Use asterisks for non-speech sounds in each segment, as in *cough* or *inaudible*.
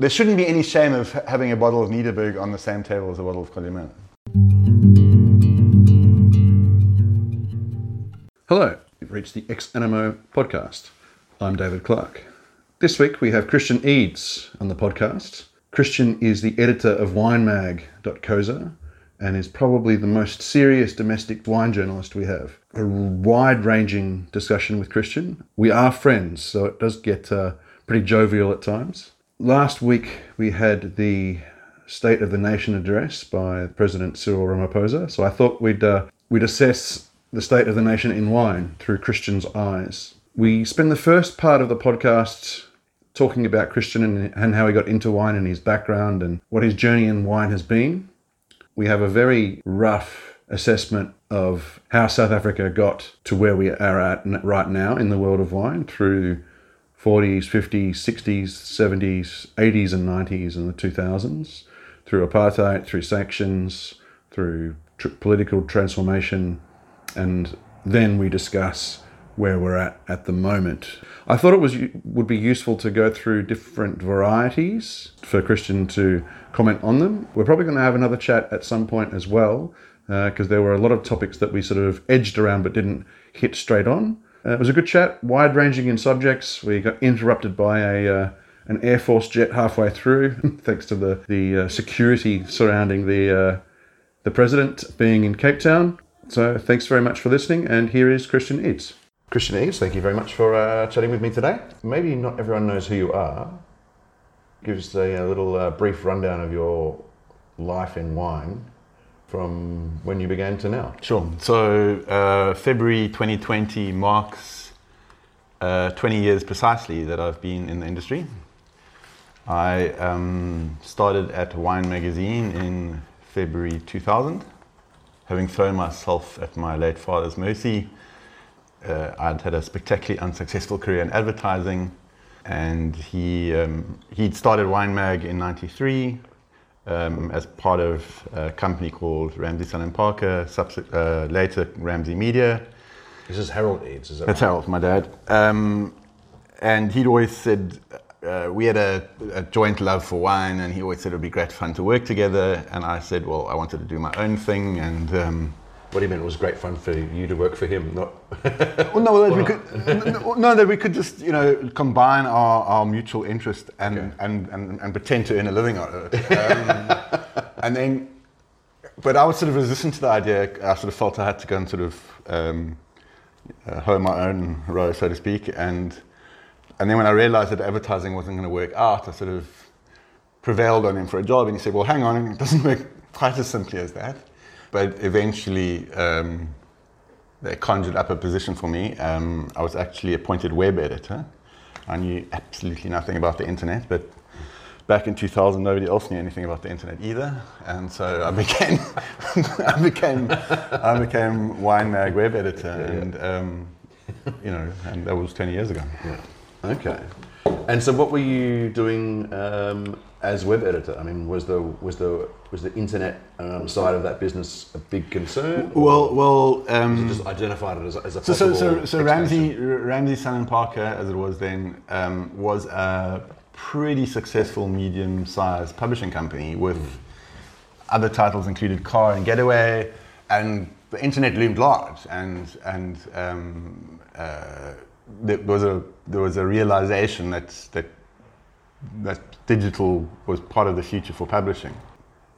there shouldn't be any shame of having a bottle of Nederburg on the same table as a bottle of Columella. Hello, you've reached the Ex Animo podcast. I'm David Clark. This week we have Christian Eedes on the podcast. Christian is the editor of winemag.co.za and is probably the most serious domestic wine journalist we have. A wide ranging discussion with Christian. We are friends, so it does get uh, pretty jovial at times. Last week we had the State of the Nation address by President Cyril Ramaphosa, so I thought we'd, uh, we'd assess the state of the nation in wine through Christian's eyes. We spend the first part of the podcast talking about Christian and, and how he got into wine and his background and what his journey in wine has been. We have a very rough assessment of how South Africa got to where we are at right now in the world of wine through 40s, 50s, 60s, 70s, 80s, and 90s, and the 2000s, through apartheid, through sanctions, through tr- political transformation, and then we discuss where we're at at the moment. I thought it was would be useful to go through different varieties for Christian to comment on them. We're probably going to have another chat at some point as well because uh, there were a lot of topics that we sort of edged around but didn't hit straight on. Uh, it was a good chat, wide ranging in subjects. We got interrupted by a uh, an Air Force jet halfway through, *laughs* thanks to the the uh, security surrounding the uh, the president being in Cape Town. So thanks very much for listening, and here is Christian Eedes. Christian Eedes, thank you very much for uh, chatting with me today. Maybe not everyone knows who you are. Give us a, a little uh, brief rundown of your life in wine from when you began to now. Sure. So uh, February 2020 marks uh, 20 years precisely that I've been in the industry. I um, started at Wine Magazine in February 2000, having thrown myself at my late father's mercy uh, I'd had a spectacularly unsuccessful career in advertising, and he um, he'd started Wine Mag in '93 um, as part of a company called Ramsay Son and Parker, uh, later Ramsay Media. This is Harold Eedes, is that That's right? Harold, my dad. Um, and he'd always said, uh, we had a, a, joint love for wine, and he always said it would be great fun to work together. And I said, well, I wanted to do my own thing, and um, what do you mean? It was great fun for you to work for him, not. *laughs* well, no, that we could, no, that we could just you know combine our, our mutual interest and, okay. and, and, and pretend to earn a living out of it, um, and then. But I was sort of resistant to the idea. I sort of felt I had to go and sort of um, uh, hoe my own row, so to speak, and and then when I realised that advertising wasn't going to work out, I sort of prevailed on him for a job, and he said, "Well, hang on, it doesn't work quite as simply as that." But eventually, um, they conjured up a position for me. Um, I was actually appointed web editor. I knew absolutely nothing about the internet, but back in 2000, nobody else knew anything about the internet either, and so I *laughs* became, I became, I became Wine Mag web editor, and um, you know, and that was 10 years ago. Yeah. Okay. And so, what were you doing um, as web editor? I mean, was the was the was the internet um, side of that business a big concern? Well, well, um, just identified it as, as a so so so, so Ramsay Ramsay Son Parker, as it was then, um, was a pretty successful medium-sized publishing company with mm. other titles included Car and Getaway, and the internet loomed large, and and um, uh, there was a there was a realization that that that digital was part of the future for publishing,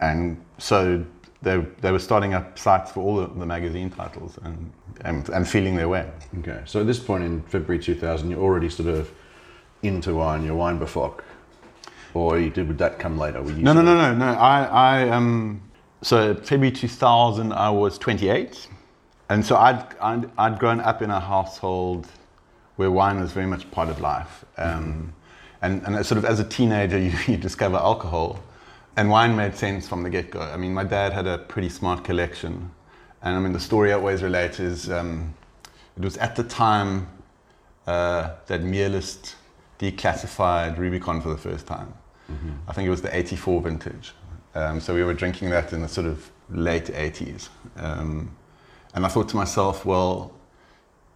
and so they they were starting up sites for all the, the magazine titles and, and and feeling their way. Okay, so at this point in February 2000, you're already sort of into wine. You're wine before, or you did would that come later? no, no, no, no, no. I I um so February 2000, I was 28, and so I'd I'd, I'd grown up in a household where wine was very much part of life. Um, and, and sort of as a teenager, *laughs* you, you discover alcohol, and wine made sense from the get go. I mean, my dad had a pretty smart collection, and I mean, the story I always relate is um, it was at the time uh, that Meerlust declassified Rubicon for the first time. Mm-hmm. I think it was the 84 vintage. Um, so we were drinking that in the sort of late 80s. Um, and I thought to myself, well,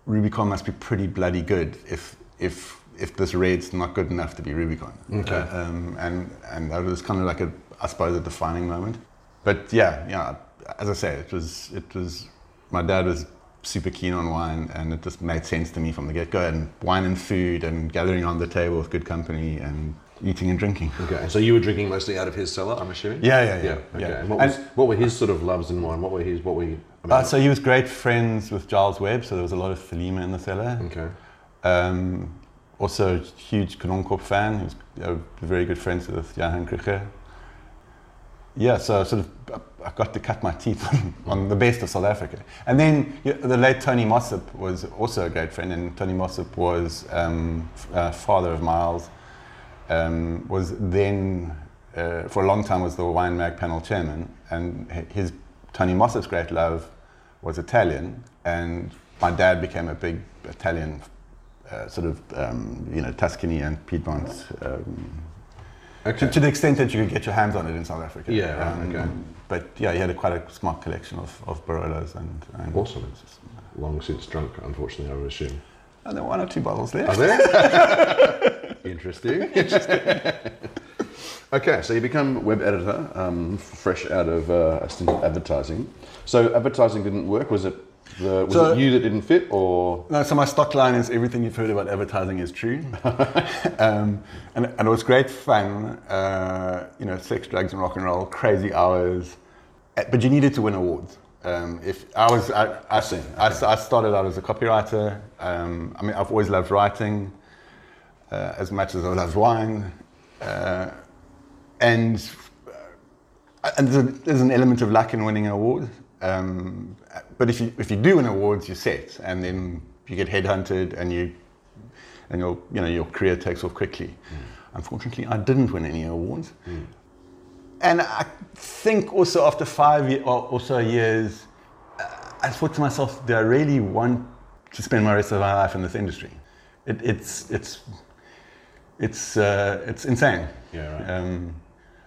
Rubicon must be pretty bloody good if if if this red's not good enough to be Rubicon. Okay. Uh, um, and and that was kind of like a, I suppose, a defining moment. But yeah, yeah. As I say, it was it was my dad was super keen on wine, and it just made sense to me from the get go. And wine and food, and gathering on the table with good company, and eating and drinking. Okay, and so you were drinking mostly out of his cellar, I'm assuming. Yeah, yeah, yeah. Okay. yeah. And what, And- what were his sort of loves in wine? What were his? What were? You, I mean, Uh, so he was great friends with Gyles Webb, so there was a lot of Thelema in the cellar. okay. Um, also, a huge Kanonkop fan. He was uh, very good friends with Johann Krige. Yeah, so sort of I- I got to cut my teeth *laughs* on, on the best of South Africa. And then yeah, the late Tony Mossop was also a great friend, and Tony Mossop was um, uh, father of Miles. Um, was then uh, for a long time was the Wine Mag panel chairman, and his Tony Mossop's great love was Italian, and my dad became a big Italian uh, sort of um, you know Tuscany and Piedmont. Um, Okay. to, to the extent that you could get your hands on it in South Africa. Yeah, right, okay. But yeah, he had a quite a smart collection of, of Barolos and, and Awesome. Long since drunk, unfortunately, I would assume. And there were one or two bottles left. Are there? *laughs* Interesting. *laughs* *laughs* okay, so you become web editor, um, fresh out of uh, a stint of advertising. So advertising didn't work. Was it the was So- it you that didn't fit, or No, so my stock line is everything you've heard about advertising is true. *laughs* um, and, and it was great fun, uh, you know, sex, drugs, and rock and roll, crazy hours. Uh, But you needed to win awards. Um, if I was, I, I, see, I, I started out as a copywriter. Um, I mean, I've always loved writing uh, as much as I love wine. Uh, and uh, and there's, a, there's an element of luck in winning an award. Um, but if you if you do win awards, you're set, and then you get headhunted, and you and your you know your career takes off quickly. Unfortunately, I didn't win any awards, and I think also after five year, or, or so years, uh, I thought to myself, do I really want to spend my rest of my life in this industry? It, it's it's it's uh, it's insane. Yeah, right. Um,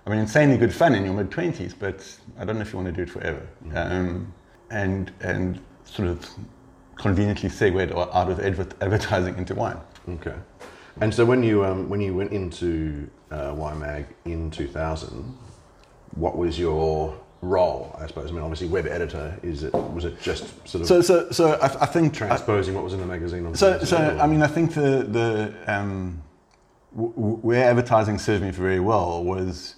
I mean, insanely good fun in your mid twenties, but I don't know if you want to do it forever. Um, and and sort of conveniently segued out of adver- advertising into wine. okay? And so when you um, when you went into uh, Wine Mag in 2000, what was your role? I suppose. I mean, obviously, web editor. Is it was it just sort of So so so I, I think transposing what was in the magazine? On So, so I mean, I think the the um, w- where advertising served me very well was,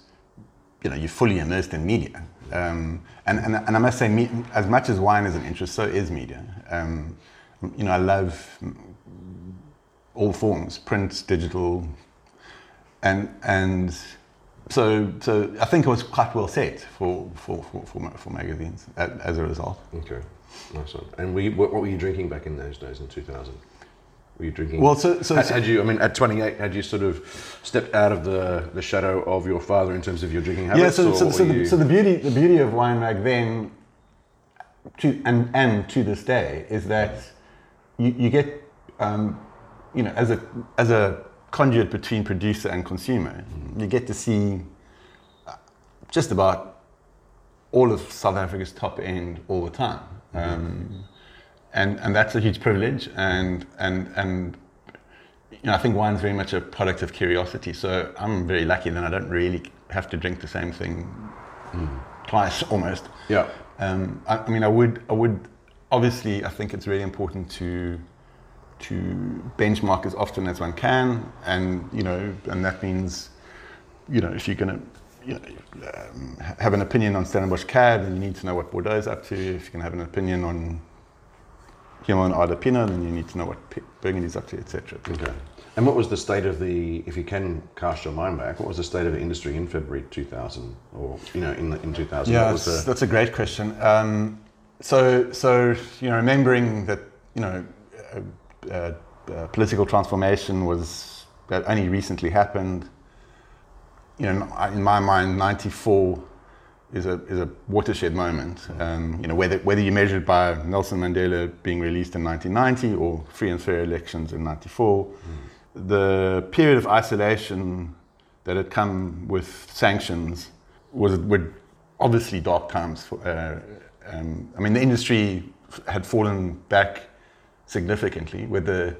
you know, you're fully immersed in media, um, and, and and I must say, me, as much as wine is an interest, so is media. Um, you know, I love all forms, print, digital, and and so so I think it was quite well set for for for, for, for magazines as a result. Okay, nice one. And we, what, what were you drinking back in those days in 2000? Were you drinking? Well, so so, had, had you, I mean, at 28, had you sort of stepped out of the, the shadow of your father in terms of your drinking habits? Yeah, so, so, so, the, so the beauty the beauty of wine back then, to and and to this day, is that you, you get um, you know as a as a conduit between producer and consumer, you get to see uh, just about all of South Africa's top end all the time. Um, and, and that's a huge privilege and, and, and you know, I think wine's very much a product of curiosity. So I'm very lucky that I don't really have to drink the same thing twice *laughs* almost. Yeah. Um, I, I mean, I would, I would, obviously, I think it's really important to, to benchmark as often as one can, and you know, and that means, you know, if you're going to, you know, um, have an opinion on Stellenbosch Cab, then you need to know what Bordeaux is up to. If you can have an opinion on Hemel-en-Aarde Pinot, then you need to know what P- Burgundy is up to, etc. Okay. And what was the state of the, if you can cast your mind back, what was the state of the industry in February 2000 or, you know, in, in 2000? Yeah, that's, the, that's a great question. Um, so, so you know, remembering that you know, uh, uh, uh, political transformation was that only recently happened. You know, in my mind, '94 is a is a watershed moment. Um, you know, whether whether you measure it by Nelson Mandela being released in 1990 or free and fair elections in '94, the period of isolation that had come with sanctions was were obviously dark times. For, uh, um, I mean, the industry had fallen back significantly the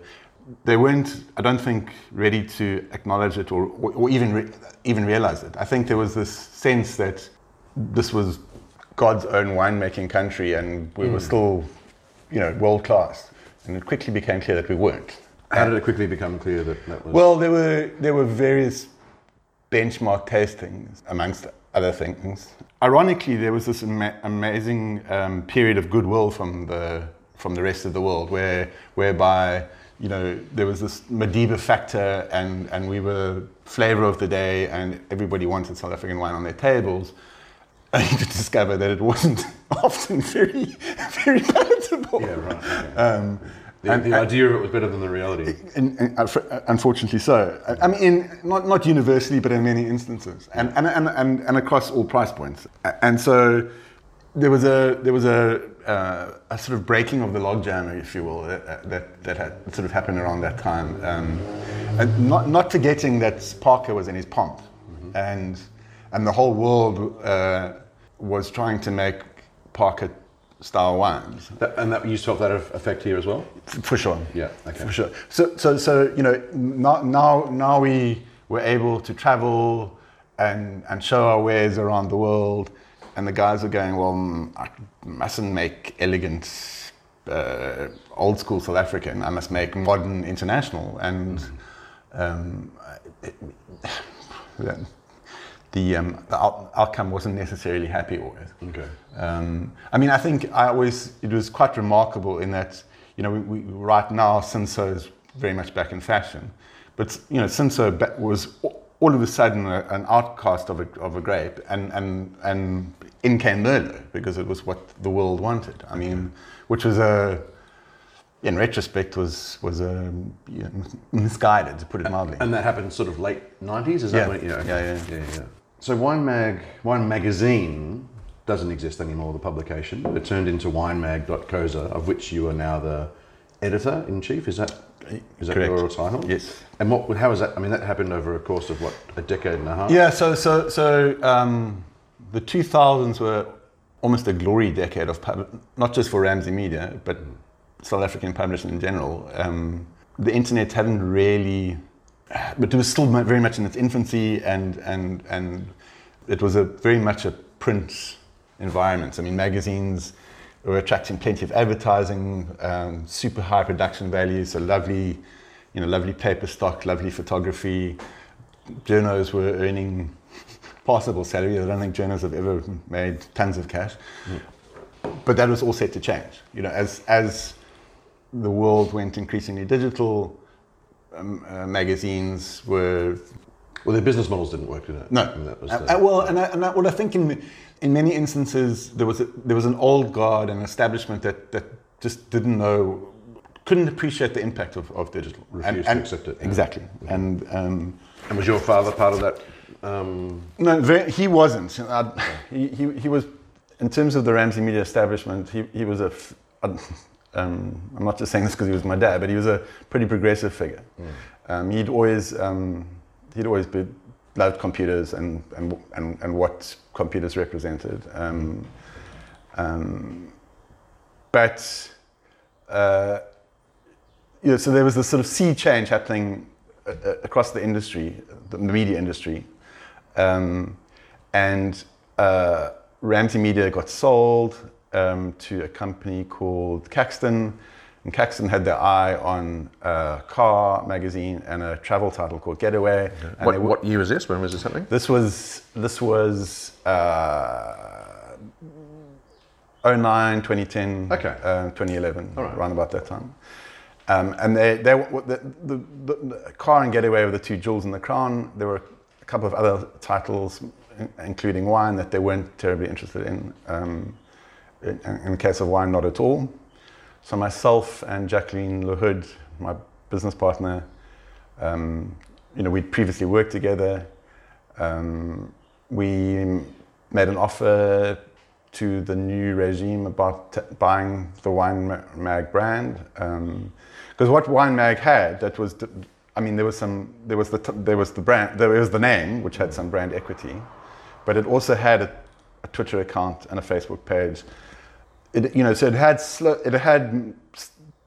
they weren't, I don't think, ready to acknowledge it or, or, or even re- even realize it. I think there was this sense that this was God's own winemaking country, and we were still, you know, world class. And it quickly became clear that we weren't. How did it quickly become clear that that was? Well, there were there were various benchmark tastings, amongst other things. Ironically, there was this ama- amazing um, period of goodwill from the from the rest of the world, where whereby you know there was this Madiba factor, and and we were flavor of the day, and everybody wanted South African wine on their tables. *laughs* Only to discover that it wasn't *laughs* often very, very palatable. yeah, right. okay. Um, the, and- the idea of it was better than the reality. in, in, unf- unfortunately so. I- I mean, in, not, not universally, but in many instances, and, and, and, and, and across all price points. And so there was a, there was a, uh, a sort of breaking of the logjam, if you will, that, that, that had sort of happened around that time. Um, and not, not forgetting that Parker was in his pomp, and, and the whole world uh, was trying to make Parker style wines. That, and that you felt that effect here as well. For sure. Yeah, okay. For sure. So, so, so you know, now, now, now we were able to travel and and show our wares around the world, and the guys are going, well, mm, I mustn't make elegant, uh, old school South African. I must make modern international, and um, it, *sighs* the, um, the out- outcome wasn't necessarily happy always. Okay. Um, I mean, I think I always it was quite remarkable in that you know we, we, right now Cinsault is very much back in fashion, but you know Cinsault ba- was all of a sudden a, an outcast of a, of a grape, and and and in came Merlot because it was what the world wanted. I mean, which was a in retrospect was was a you know, misguided to put it mildly. And that happened sort of late nineties. Is that Yeah. when you know? Yeah, yeah. yeah, yeah. So Wine Mag, Wine Magazine doesn't exist anymore. The publication it turned into WineMag.co.za, of which you are now the editor in chief. Is that is that Correct. your title? Yes. And what? How was that? I mean, that happened over a course of what a decade and a half. Yeah, so so so um, the 2000s were almost a glory decade of pub- not just for Ramsay Media, but South African publishing in general. Um, the internet hadn't really, but it was still very much in its infancy, and and and it was a very much a print environment. I mean, magazines were attracting plenty of advertising, um, super high production values, so lovely, you know, lovely paper stock, lovely photography. Journos were earning *laughs* passable salaries. I don't think journos have ever made tons of cash. But that was all set to change. You know, as as the world went increasingly digital, um, uh, magazines were Well, their business models didn't work, did it? no. Mean, that was Uh, the- uh, well, and I, and I, well, I think in in many instances there was a, there was an old guard and an establishment that that just didn't know, couldn't appreciate the impact of, of digital. Refused to accept it, yeah. Exactly. And um, and was your father part of that? Um, no, very, he wasn't. I, he, he, he was, in terms of the Ramsay Media establishment, he, he was a, f- a- um, I'm not just saying this because he was my dad, but he was a pretty progressive figure. Um, he'd always, um, he'd always be, loved computers and, and, and, and what computers represented. Um, um, but, uh, you know, so there was this sort of sea change happening uh, uh, across the industry, the media industry. Um, and uh, Ramsay Media got sold um, to a company called Caxton. And Caxton had their eye on a car magazine and a travel title called Getaway. What, w- what year was this? When was this happening? this was this was uh, 09, 2010, Okay. uh, 2011, All right. around about that time. Um, and they, they the, the, the, the Car and Getaway were the two jewels in the crown. There were a couple of other titles, in- including wine, that they weren't terribly interested in. Um, in, the case of wine, not at all. So myself and Jacqueline Lahoud, my business partner, um, you know, we'd previously worked together. Um, we made an offer to the new regime about t- buying the Wine Mag brand. Because what Wine Mag had, that was, I mean, there was some, there was the, t- there was the brand, there was the name, which had some brand equity, but it also had a, a Twitter account and a Facebook page. It, you know, so it had, sl- it had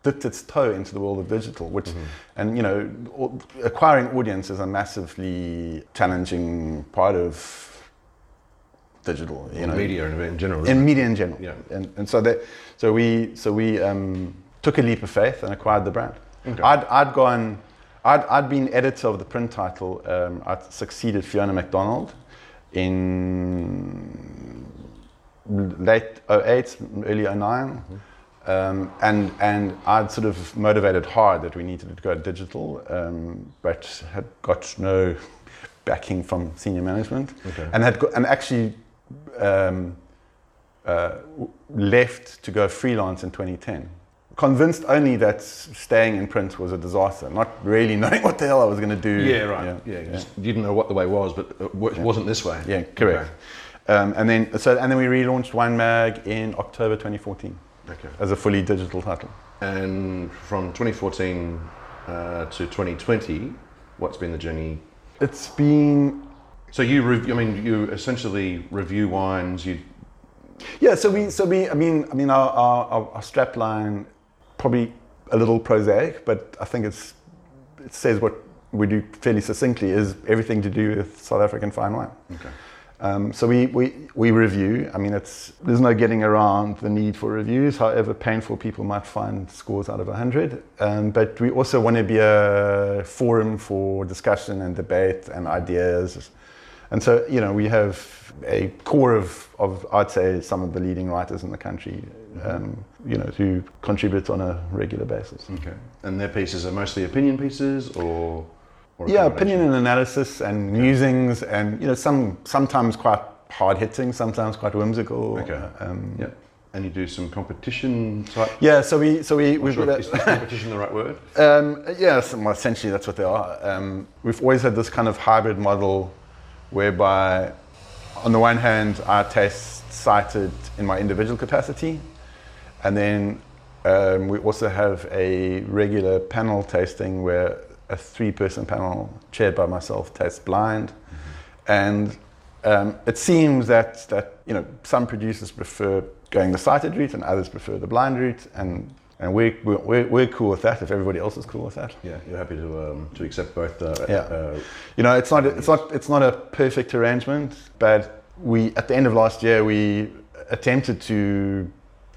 dipped its toe into the world of digital, which, and you know, acquiring audience is a massively challenging part of digital. You know, media in, in general. in media in general. Yeah. And, and so that, so we, so we um, took a leap of faith and acquired the brand. Okay. I'd, I'd gone, I'd, I'd been editor of the print title. Um, I'd succeeded Fiona MacDonald in late 08, early 9 Um, and, and I'd sort of motivated hard that we needed to go digital, um, but had got no backing from senior management, Okay. and had got, and actually um, uh, left to go freelance in 2010. Convinced only that staying in print was a disaster, not really *laughs* knowing what the hell I was going to do. Yeah, right. Yeah, you just- you didn't know what the way was, but it wa- wasn't this way. Yeah, correct. Um, and then so and then we relaunched Wine Mag in October 2014 Okay. as a fully digital title. And from 2014 uh, to 2020, what's been the journey? It's been So you, rev- I mean, you essentially review wines. You yeah. So we so we I mean I mean our our, our, our strap line probably a little prosaic, but I think it's it says what we do fairly succinctly is everything to do with South African fine wine. okay. Um, so we, we, we review. I mean, it's, there's no getting around the need for reviews, however painful people might find scores out of 100. Um, but we also want to be a forum for discussion and debate and ideas. And so, you know, we have a core of, of I'd say, some of the leading writers in the country, um, you know, who contribute on a regular basis. Okay. And their pieces are mostly opinion pieces, or, Yeah, opinion and analysis and musings, and you know, some sometimes quite hard hitting, sometimes quite whimsical. Okay. Um, Yeah. And you do some competition type. yeah. So we so we we've sure is competition the right *laughs* word? um, yeah. well, essentially, that's what they are. Um, we've always had this kind of hybrid model, whereby, on the one hand, I taste cited in my individual capacity, and then um, we also have a regular panel tasting where a three-person panel chaired by myself tastes blind, and um, it seems that that you know some producers prefer going the sighted route and others prefer the blind route, and and we're we're, we're cool with that if everybody else is cool with that. Yeah, you're happy to um, to accept both. Uh, Yeah. Uh, You know, it's not it's not it's not a perfect arrangement, but we at the end of last year we attempted to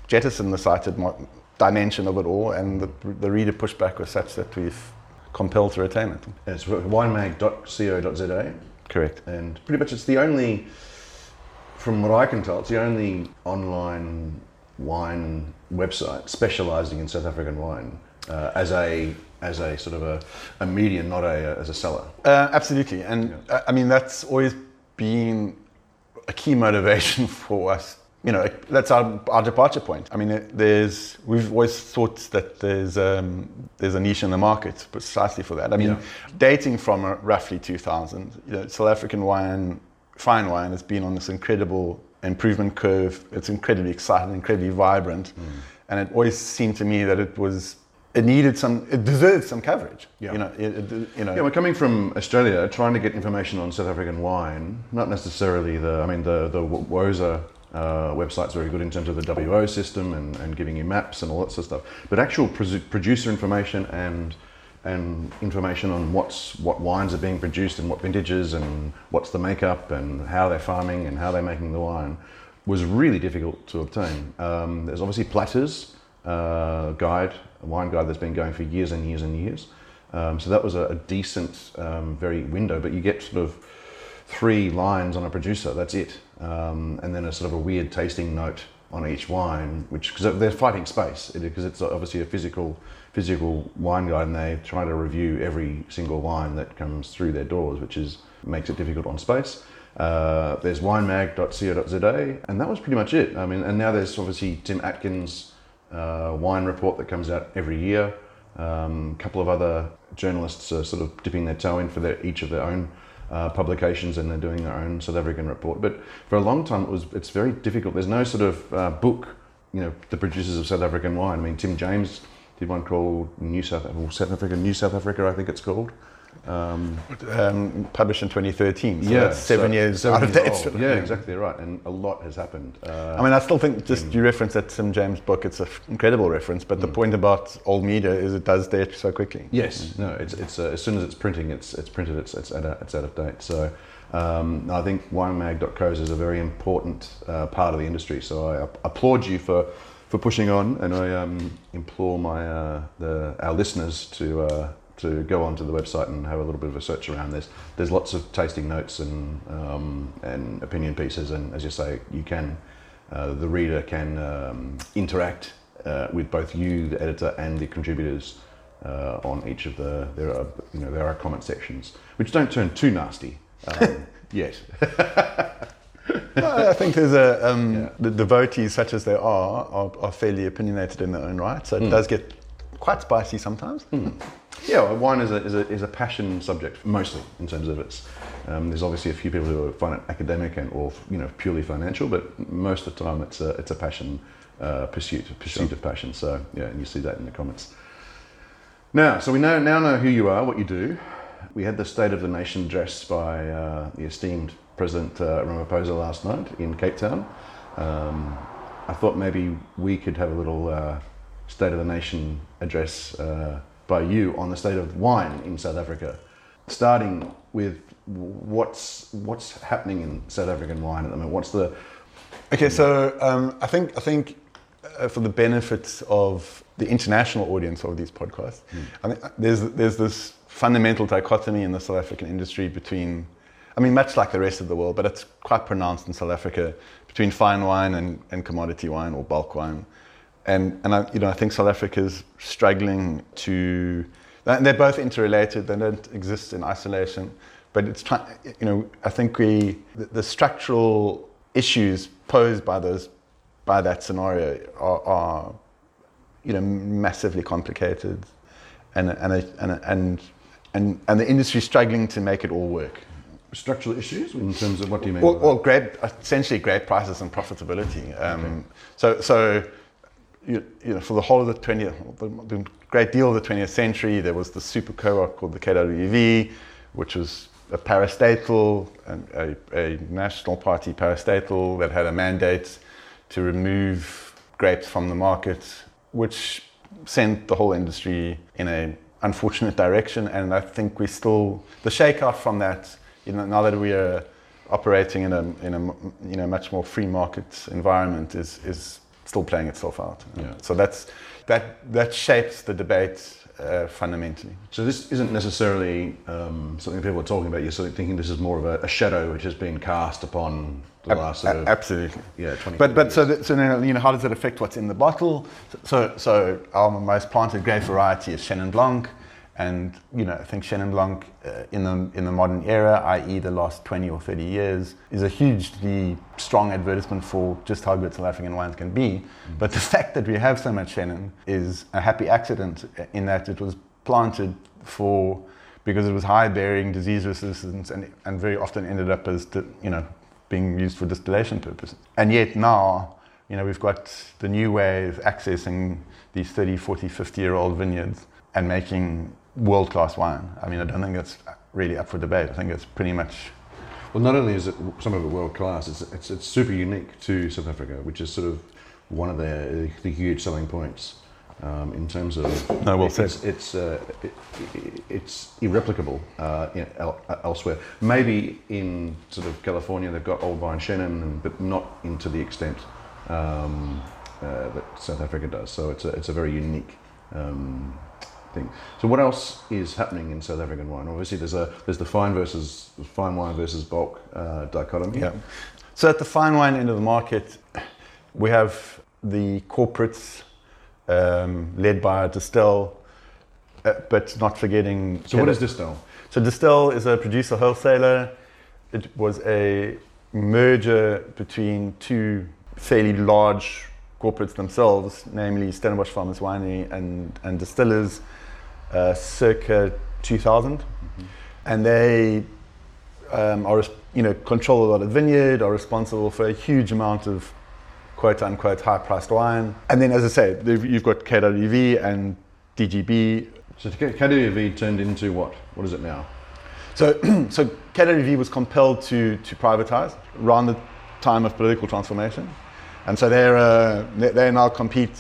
jettison the sighted mo- dimension of it all, and the, the reader pushback was such that we've compelled to retain it. it's winemag.co.za, Correct. and pretty much it's the only, from what I can tell, it's the only online wine website specialising in South African wine uh, as a as a sort of a, a medium, not a as a seller. Uh, absolutely, and uh, I mean that's always been a key motivation *laughs* for us. You know, that's our, our departure point. I mean, there's we've always thought that there's um, there's a niche in the market precisely for that. I mean, Yeah. dating from roughly 2000, you know, South African wine, fine wine, has been on this incredible improvement curve. It's incredibly exciting, incredibly vibrant, and it always seemed to me that it was. It needed some. It deserved some coverage. Yeah. You know. It, it, you know. Yeah, we're coming from Australia, trying to get information on South African wine. Not necessarily the, I mean, the the WOSA uh, website's very good in terms of the WO system and, and giving you maps and all that sort of stuff. But actual produ- producer information and and information on what's what wines are being produced and what vintages and what's the makeup and how they're farming and how they're making the wine was really difficult to obtain. Um, there's obviously Platters uh, guide, a wine guide that's been going for years and years and years. Um, so that was a, a decent, um, very window, but you get sort of three lines on a producer. That's it, um, and then a sort of a weird tasting note on each wine, which because they're fighting space because it's obviously a physical physical wine guide, and they try to review every single wine that comes through their doors, which is makes it difficult on space. Uh, there's winemag.co.za, and that was pretty much it. I mean, and now there's obviously Tim Atkin's uh, wine report that comes out every year. Um, a couple of other journalists are sort of dipping their toe in for their, each of their own uh, publications, and they're doing their own South African report. But for a long time, it was it's very difficult. There's no sort of uh, book, you know, the producers of South African wine. I mean, Tim James did one called New South, South Africa, New South Africa, I think it's called. Um, Um, published in 2013. So yeah, that's seven so years seven out of years date. old. *laughs* Yeah, exactly right. And a lot has happened. Uh, I mean, I still think just you reference that Tim James book. It's an incredible reference. But Mm. the point about old media is it does date so quickly. Yes, no. It's it's uh, as soon as it's printing, it's it's printed. It's it's out of, it's out of date. So um, I think winemag.co.za is a very important uh, part of the industry. So I applaud you for for pushing on, and I um, implore my uh, the our listeners to. Uh, to go onto the website and have a little bit of a search around. this. there's lots of tasting notes and um, and opinion pieces, and as you say, you can uh, the reader can um, interact uh, with both you, the editor, and the contributors uh, on each of the there are you know there are comment sections which don't turn too nasty um, *laughs* yet. I think there's a um, Yeah. the devotees such as they are, are are fairly opinionated in their own right. So it Hmm. does get quite spicy sometimes. Yeah, well, wine is a, is, a, is a passion subject mostly in terms of its. Um, there's obviously a few people who find it academic and or you know purely financial, but most of the time it's a it's a passion uh, pursuit pursuit of passion. So yeah, and you see that in the comments. Now, so we know, now know who you are, what you do. We had the State of the Nation address by uh, the esteemed President uh, Ramaphosa last night in Cape Town. Um, I thought maybe we could have a little uh, State of the Nation address uh, by you on the state of wine in South Africa, starting with what's what's happening in South African wine at the moment. What's the Okay, so um, I think I think uh, for the benefit of the international audience of these podcasts, I think there's there's this fundamental dichotomy in the South African industry between, I mean, much like the rest of the world, but it's quite pronounced in South Africa between fine wine and, and commodity wine or bulk wine, and and I, you know I think South Africa is struggling to. and They're both interrelated. They don't exist in isolation, but it's trying. You know, I think we the, the structural issues posed by those by that scenario are, are you know massively complicated and and and and and, and the industry struggling to make it all work structural issues in terms of what do you mean? well, well great essentially great prices and profitability um, so so you, you know for the whole of the 20th the, the great deal of the 20th century there was the super co-op called the KWV which was a parastatal a, a national party parastatal that had a mandate to remove grapes from the market which sent the whole industry in an unfortunate direction. And I think we still the shakeout from that you know now that we are operating in a in a you know much more free market environment is is still playing itself out. Yeah. So that's that that shapes the debate uh, fundamentally. So this isn't necessarily um, something people are talking about. You're sort of thinking this is more of a, a shadow which has been cast upon the last sort of absolutely. yeah 20. But but years. so that, so now, you know how does it affect what's in the bottle? So so our most planted grape variety is Chenin Blanc, and you know I think Chenin Blanc uh, in the in the modern era, i.e. the last 20 or 30 years, is a hugely strong advertisement for just how good South African wines can be. But the fact that we have so much Chenin is a happy accident in that it was planted for because it was high bearing disease resistance and, and very often ended up as you know being used for distillation purposes. And yet now, you know, we've got the new way of accessing these 30, 40, 50 year old vineyards and making world class wine. I mean, I don't think that's really up for debate. I think it's pretty much well, not only is it some of it world class, it's, it's it's super unique to South Africa, which is sort of one of the the huge selling points. Um, in terms of No, well it's said. it's it's, uh, it, it's irreplicable uh, in, el, elsewhere. Maybe in sort of California they've got old vine and, but not into the extent um, uh, that South Africa does. So it's a it's a very unique um, thing. So what else is happening in South African wine? Obviously, there's a there's the fine versus fine wine versus bulk uh, dichotomy. Yeah. So at the fine wine end of the market, we have the corporates um, led by Distell, uh, but not forgetting. So what is Distell? So Distell is a producer wholesaler. It was a merger between two fairly large corporates themselves, namely Stellenbosch Farmers Winery and, and Distillers, uh, circa 2000. And they um, are, you know, control a lot of vineyard, are responsible for a huge amount of quote unquote high priced wine. And then, as I say, you've got KWV and DGB So KWV turned into what? What is it now? So, *clears throat* so KWV was compelled to, to privatize around the time of political transformation. And so they're, uh, they, they now compete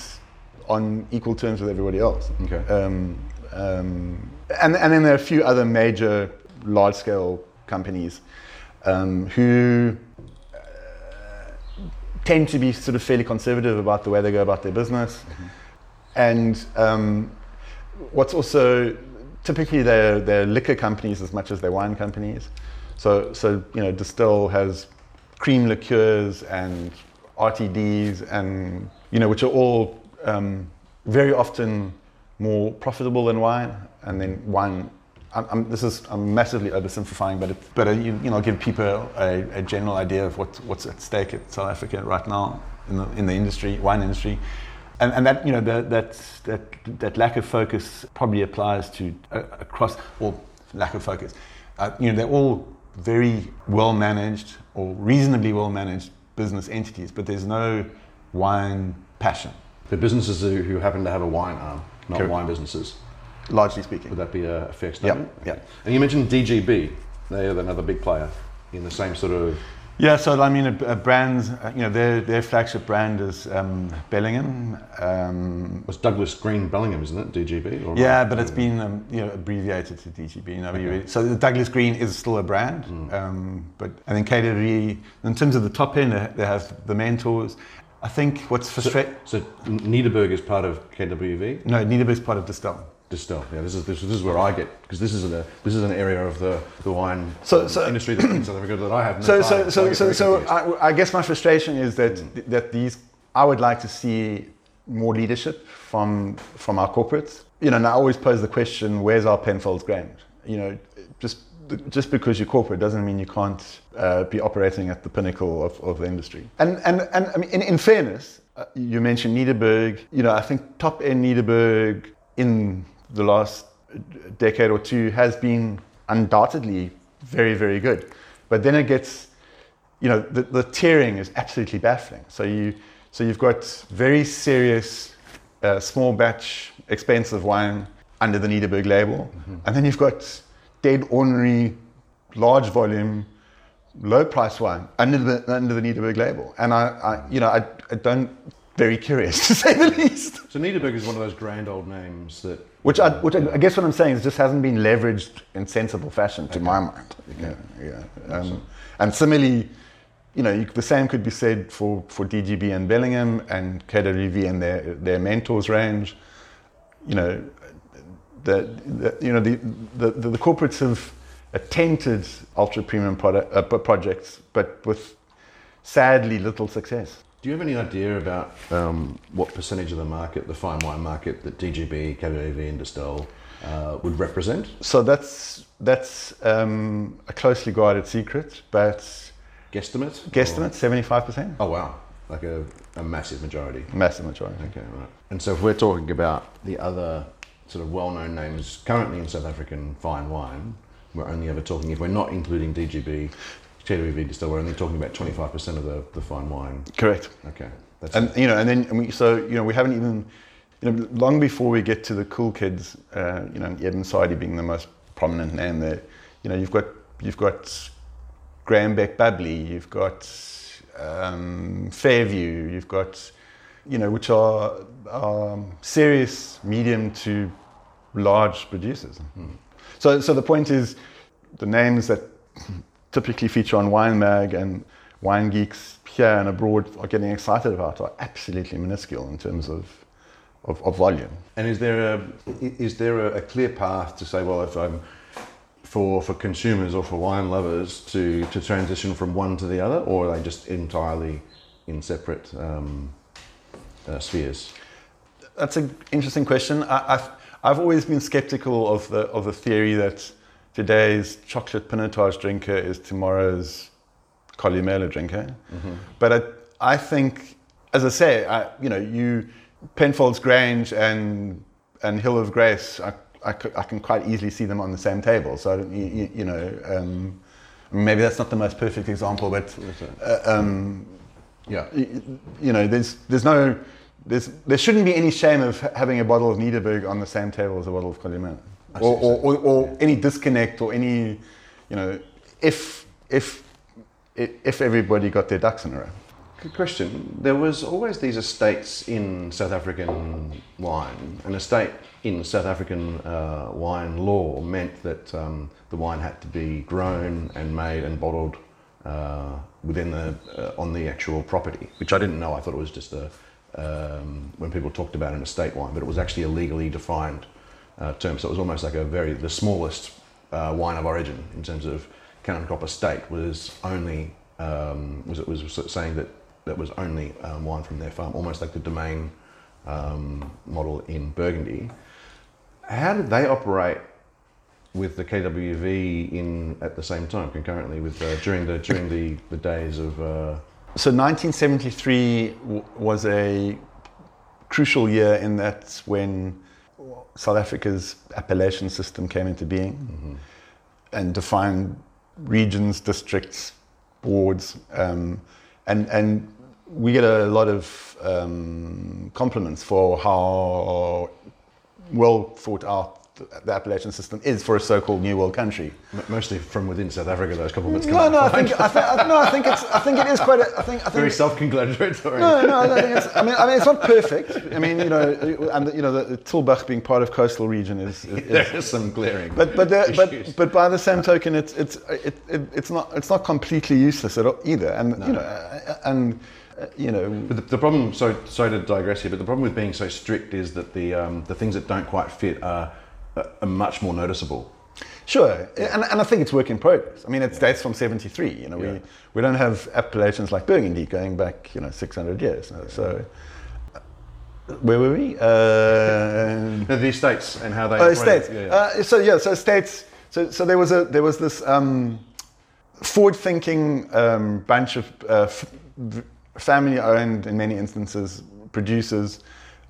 on equal terms with everybody else. Okay. Um, um, and, and then there are a few other major large scale companies um, who uh, tend to be sort of fairly conservative about the way they go about their business. And um, what's also typically they're, they're liquor companies as much as they're wine companies. So, so you know, Distell has cream liqueurs and RTDs and you know, which are all um, very often more profitable than wine. And then wine, I'm, this is I'm massively oversimplifying, but but uh, you, you know, give people a, a general idea of what, what's at stake at South Africa right now in the, in the industry, wine industry. And, and that you know that, that that that lack of focus probably applies to uh, across or lack of focus. Uh, you know they're all very well managed or reasonably well managed business entities, but there's no wine passion. The businesses who happen to have a wine arm, not Correct. wine businesses. Largely speaking. Would that be a fair Yeah, statement? yeah. And you mentioned DGB. They are another big player in the same sort of. Yeah, so I mean, a, a brand, you know, their their flagship brand is um, Bellingham. Um, It's Douglas Green Bellingham, isn't it? DGB. Or yeah, but it's been um, you know abbreviated to DGB. You know, Okay. so the Douglas Green is still a brand, um, but I think KWV, in terms of the top end, they they have the mentors. I think what's frustrating. So Nederburg is part of KWV. No, Nederburg is part of Distell. Distell. Yeah, this is this, this is where I get because this is a this is an area of the the wine So- so- industry that in South Africa that I have. No So, so, so, I so, so. I, I guess my frustration is that hmm. that these I would like to see more leadership from from our corporates. You know, and I always pose the question, where's our Penfolds Grange? You know, just just because you're corporate doesn't mean you can't uh, be operating at the pinnacle of, of the industry. And and and I mean, in, in fairness, uh, you mentioned Nederburg. You know, I think top end Nederburg in the last decade or two has been undoubtedly very very good, but then it gets you know, the, the tiering is absolutely baffling. So you, so you've got very serious, uh, small batch, expensive wine under the Nederburg label, and then you've got dead ordinary, large volume, low price wine under the under the Nederburg label. And I, I you know, I, I don't very curious *laughs* to say the least. So Nederburg is one of those grand old names that Which I, which I, I guess what I'm saying is just hasn't been leveraged in sensible fashion, to my mind. Yeah, yeah. Um, and similarly, you know, you, the same could be said for, for DGB and Bellingham and KWV and their their mentors range. You know, the, the you know the, the the the corporates have attempted ultra premium product, uh, projects, but with sadly little success. Do you have any idea about um, what percentage of the market, the fine wine market, that DGB, KWV, and Distell uh, would represent? So that's that's um, a closely guarded secret, but Guesstimate? guesstimate seventy five percent, Oh wow, like a, a massive majority. massive majority. Okay, right. And so if we're talking about the other sort of well-known names currently in South African fine wine, we're only ever talking, if we're not including DGB, Distell, we're only talking about 25% of the, the fine wine. Correct. Okay. That's And you know, and then and we, so you know, we haven't even you know, long before we get to the cool kids, uh, you know, Eben Sadie being the most prominent name there. You know, you've got you've got Graham Beck Bubbly, you've got um, Fairview, you've got you know, which are um, serious medium to large producers. So, so the point is, the names that *clears throat* typically feature on Wine Mag and Wine Geeks here and abroad are getting excited about are absolutely minuscule in terms of, of, of volume. And is there a is there a, a clear path to say, well, if I'm for for consumers or for wine lovers to to transition from one to the other, or are they just entirely in separate um, uh, spheres? That's an interesting question. I, I've, I've always been skeptical of the, of the theory that today's chocolate pinotage drinker is tomorrow's Columella drinker. But I, I think, as I say, I, you know, you Penfolds Grange and and Hill of Grace, I I can quite easily see them on the same table. So you, you, you know, um, maybe that's not the most perfect example, but uh, um, Yeah. y- you know, there's there's no there's, there shouldn't be any shame of having a bottle of Nederburg on the same table as a bottle of. I Or, or, or, or any disconnect or any, you know, if, if, if everybody got their ducks in a row. Good question. There was always these estates in South African wine. An estate in South African uh, wine law meant that um, the wine had to be grown and made and bottled uh, within the uh, on the actual property, which I didn't know. I thought it was just a um, when people talked about an estate wine, but it was actually a legally defined uh, term. So it was almost like a very the smallest uh, wine of origin in terms of Kanonkop Estate was only um, was it was saying that that was only um, wine from their farm, almost like the domain um, model in Burgundy. How did they operate with the KWV in at the same time concurrently with uh, during the during the, the days of uh, So 1973 w- was a crucial year in that's when South Africa's appellation system came into being and defined regions, districts, boards, um, and and we get a lot of um, compliments for how well thought out the appellation system is for a so-called new world country. mostly from within South Africa those compliments come No, no, I think, I think, no, I think it's, I think it is quite. A, I think, I think very self-congratulatory. no, no, I don't think it's. I mean, I mean, it's not perfect. I mean, you know, and you know, the, the Tulbagh being part of coastal region is. is, *laughs* there is some glaring but but there, but but by the same token, it's it's it, it, it's not it's not completely useless at all either. And you know, and uh, you know, But the, the problem, so sorry to digress here, but the problem with being so strict is that the um, the things that don't quite fit are, are much more noticeable. Sure, and, and I think it's work in progress. I mean, it dates from '73. You know, Yeah. we we don't have appellations like Burgundy going back, you know, 600 years. So, uh, where were we? Uh, *laughs* No, the estates and how they. Oh, operate. states. Yeah, yeah. Uh, so yeah, so states. So so there was a there was this um, forward-thinking um, bunch of uh, f- family-owned, in many instances, producers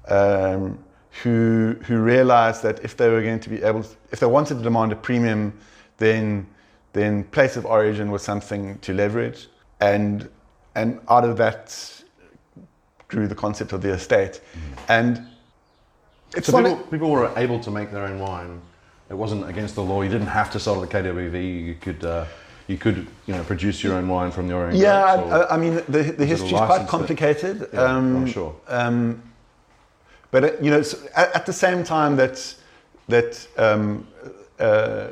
um, who who realized that if they were going to be able, if they wanted to demand a premium, then then place of origin was something to leverage, and and out of that grew the concept of the estate, and. It's So people, people were able to make their own wine. It wasn't against the law. You didn't have to sell to the KWV. You could, uh, you could, you know, produce your own wine from your own. Yeah, I, I mean the the history is quite that- complicated. Yeah, I'm sure. Um, but uh, you know, at, at the same time that that um, uh,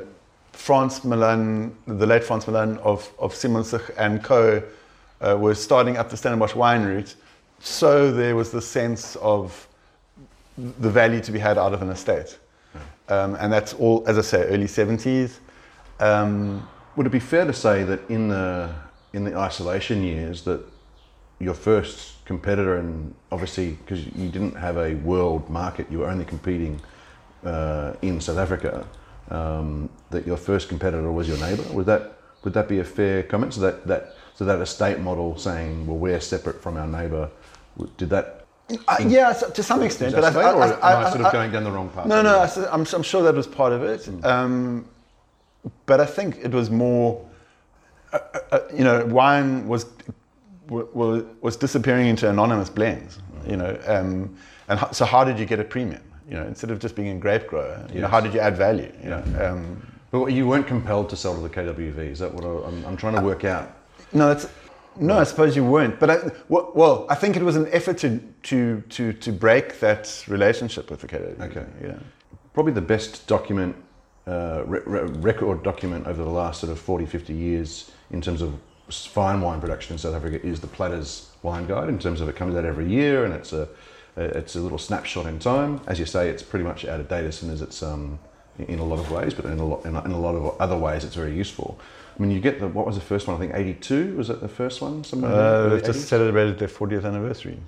Frans Malan, the late Frans Malan of of Simonsig and Co, uh, were starting up the Stellenbosch wine route, so there was the sense of the value to be had out of an estate, um, and that's all, as I say, early seventies. Um, Would it be fair to say that in the in the isolation years that your first competitor, and obviously because you didn't have a world market, you were only competing uh, in South Africa, um, that your first competitor was your neighbour? Would that would that be a fair comment? So that that so that estate model saying, well, we're separate from our neighbour, did that? uh, yeah, to some extent, but I, swayed, or I, am I, I, sort I- of going down the wrong path? No, no, I I'm sure that was part of it. Um, but I think it was more, uh, uh, you know, wine was, was, was disappearing into anonymous blends, you know. Um, and so how did you get a premium? You know, instead of just being a grape grower, you know, how did you add value? You know? um, But you weren't compelled to sell to the KWV. Is that what I, I'm, I'm trying to work out? No, that's no. I suppose you weren't. But I, well, well, I think it was an effort to to to to break that relationship with the KWV. Okay. Yeah. probably the best document, uh, re- re- record document over the last sort of 40, 50 years in terms of fine wine production in South Africa is the Platters Wine Guide. In terms of it comes out every year and it's a it's a little snapshot in time. As you say, it's pretty much out of date as soon as it's um, in a lot of ways, but in a lot in a, in a lot of other ways, it's very useful. I mean, you get the what was the first one? I think eighty two was that the first one? Somewhere uh, they've just celebrated their 40th anniversary.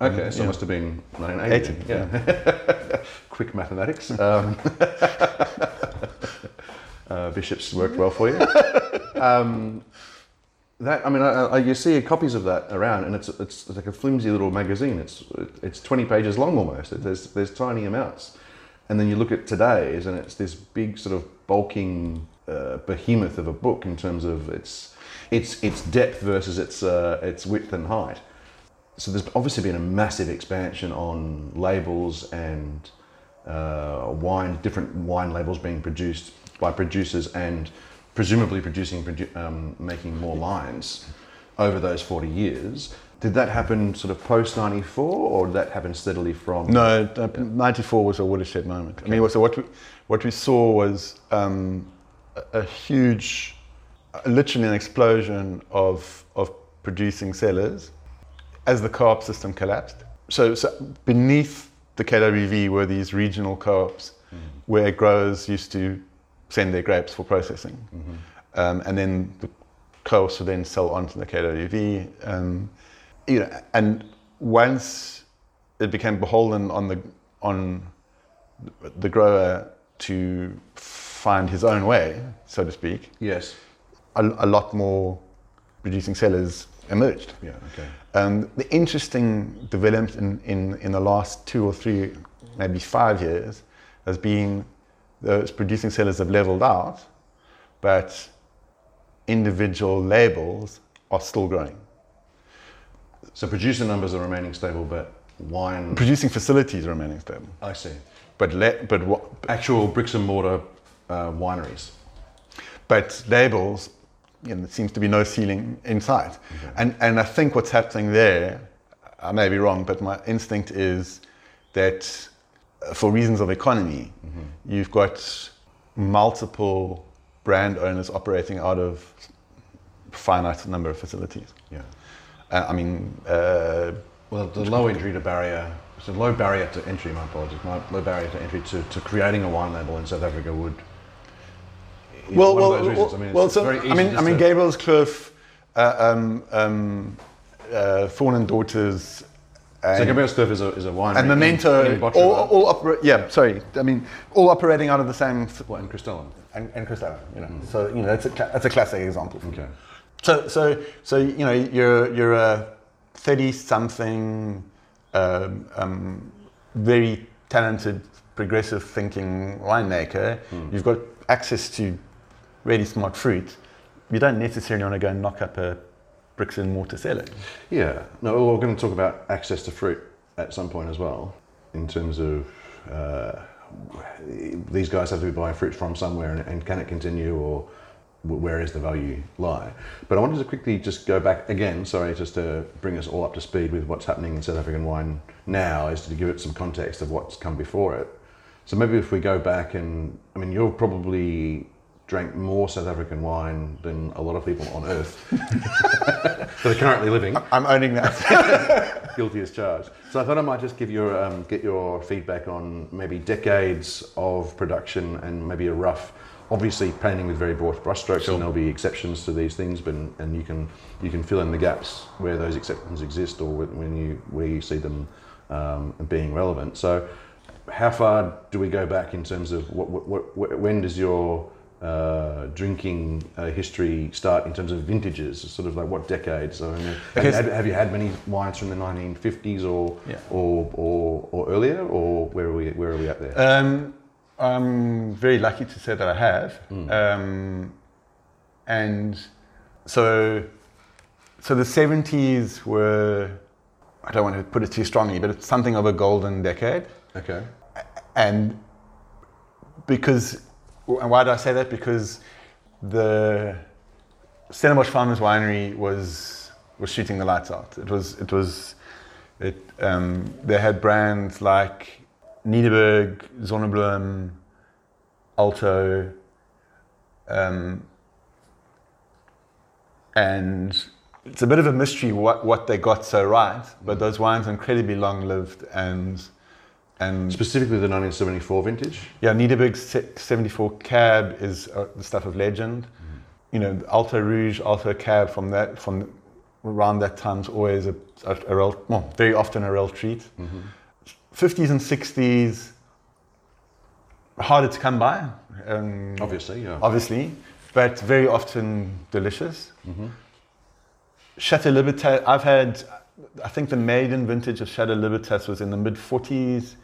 Okay, so Yeah. it must have been 1980. 80, yeah. *laughs* Quick mathematics. Um, *laughs* uh, bishops worked well for you. *laughs* Um, that I mean, I, I, you see copies of that around, and it's it's like a flimsy little magazine. It's it's 20 pages long almost. There's there's tiny amounts, and then you look at today's, and it's this big sort of bulking uh, behemoth of a book in terms of its its its depth versus its uh, its width and height. so there's obviously been a massive expansion on labels and uh, wine, different wine labels being produced by producers and presumably producing, produ- um, making more lines over those 40 years. Did that happen sort of post 94 or did that happen steadily from? No, uh, 94 was a watershed moment. I mean, so what we, what we saw was um, a, a huge, literally an explosion of, of producing sellers as the co-op system collapsed. So, so beneath the KWV were these regional co-ops mm. where growers used to send their grapes for processing. Mm-hmm. Um, and then the co-ops would then sell onto the KWV. Um, you know, and once it became beholden on the on the grower to find his own way, so to speak. Yes. A, a lot more producing sellers emerged. Yeah. Okay. Um, the interesting development in, in, in the last two or three, maybe five years, has been those producing cellars have leveled out, but individual labels are still growing. So producer numbers are remaining stable, but wine producing facilities are remaining stable. I see. But le- but what actual bricks and mortar uh, wineries. But labels, you know, there seems to be no ceiling in sight. Okay. And and I think what's happening there, I may be wrong, but my instinct is that for reasons of economy, mm-hmm. you've got multiple brand owners operating out of finite number of facilities. Yeah. Uh, I mean, uh, well, the low entry to barrier, so low barrier to entry. My apologies. My low barrier to entry to, to creating a wine label in South Africa would. Well, well, well, I mean, well, so I mean, I mean, Gabriel's Kloof, uh, um, um, uh, Thorn and Daughters. And, so Kloof is a, is a wine. And Memento, in, in all, all operate. Yeah, sorry. I mean, all operating out of the same. What, in Cristallin. And, and you know. Mm. So you know, that's a that's a classic example. Okay. So, so, so you know, you're you're a thirty-something, um, um, very talented, progressive thinking winemaker. Mm. You've got access to really smart fruit. You don't necessarily want to go and knock up a bricks and mortar cellar. Yeah. No, we're going to talk about access to fruit at some point as well, in terms of. Uh, these guys have to be buying fruit from somewhere, and, and can it continue, or where is the value lie. But I wanted to quickly just go back again, sorry, just to bring us all up to speed with what's happening in South African wine now, is to give it some context of what's come before it. So maybe if we go back and, I mean, you're probably drank more South African wine than a lot of people on earth *laughs* that are currently living. I'm owning that. *laughs* Guilty as charged. So I thought I might just give your um, get your feedback on maybe decades of production and maybe a rough obviously painting with very broad brushstrokes, sure. and there'll be exceptions to these things, but and you can you can fill in the gaps where those exceptions exist or when you where you see them um, being relevant. So, how far do we go back in terms of what, what, what when does your uh, drinking uh, history start in terms of vintages? Sort of like what decades? So, I mean, have, you had, have, you had, many wines from the 1950s or, yeah. or, or, or earlier, or where are we where are we at there? Um, I'm very lucky to say that I have. Mm. Um, and so, so the 70s were, I don't want to put it too strongly, but it's something of a golden decade. Okay. And because, and why do I say that? Because the Stellenbosch Farmers Winery was was shooting the lights out. It was it was it. Um, they had brands like Nederburg, Zonnebloem, Alto, um, and it's a bit of a mystery what, what they got so right, but those wines are incredibly long lived and and specifically the 1974 vintage. Yeah, Nederburg 74 Cab is uh, the stuff of legend. Mm-hmm. You know, Alto Rouge, Alto Cab from that from around that time is always a, a, a real, well, very often a real treat. Mm-hmm. 50s and 60s, harder to come by. Um, obviously, yeah. Obviously, but very often delicious. Mm-hmm. Chateau Libertas, I've had, I think the maiden vintage of Chateau Libertas was in the mid 40s.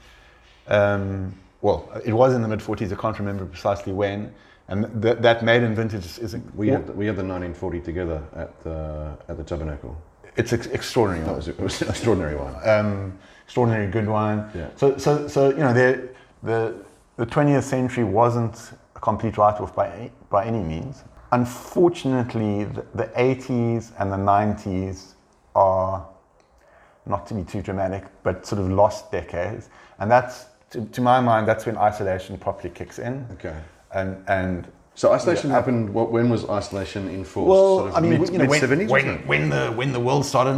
Um, well, it was in the mid 40s, I can't remember precisely when. And th- that maiden vintage is. We had, the, we had the 1940 together at the, at the Tabernacle. It's ex- extraordinary. That was, it was an extraordinary one. um, extraordinary good wine. Yeah. So, so, so you know, the the the 20th century wasn't a complete write-off by any- by any means. Unfortunately, the, the 80s and the 90s are not to be too dramatic, but sort of lost decades, and that's to, to my mind that's when isolation properly kicks in. Okay. And and So isolation Yeah. happened. What, when was isolation enforced? well, sort of I mean, mid, you know, when, 70s, when, when the when the world started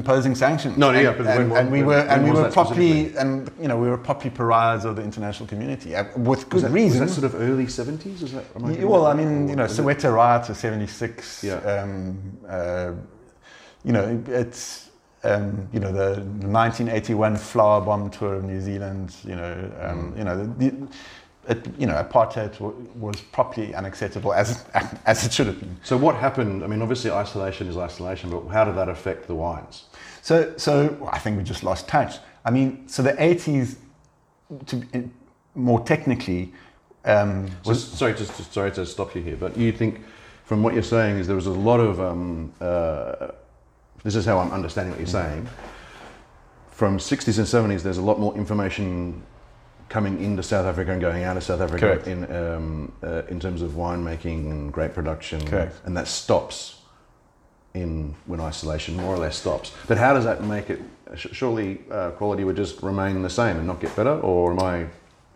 imposing sanctions. No, yeah, and, but and, when- and we when- were and we were properly and you know we were properly pariahs of the international community uh, with was good that, reason. Was that sort of early 70s? Is that? am I Yeah, well, that I mean, Or you know, was it- Soweto riots of '76. Yeah. Um, uh, you know, it's um, you know the, the 1981 flour bomb tour of New Zealand. You know, um, Mm. you know, the, the, it, you know, apartheid w- was properly unacceptable as *laughs* as it should have been. So what happened? I mean, obviously isolation is isolation, but how did that affect the wines? So, so well, I think we just lost touch. I mean, so the 80s, to in, more technically, um, So, sorry, just, just sorry to stop you here, but you think, from what you're saying, is there was a lot of. Um, uh, this is how I'm understanding what you're saying. From 60s and 70s, there's a lot more information coming into South Africa and going out of South Africa Correct. in um, uh, in terms of winemaking and grape production, Correct. and that stops in when isolation more or less stops. But how does that make it? Surely uh, quality would just remain the same and not get better, or am I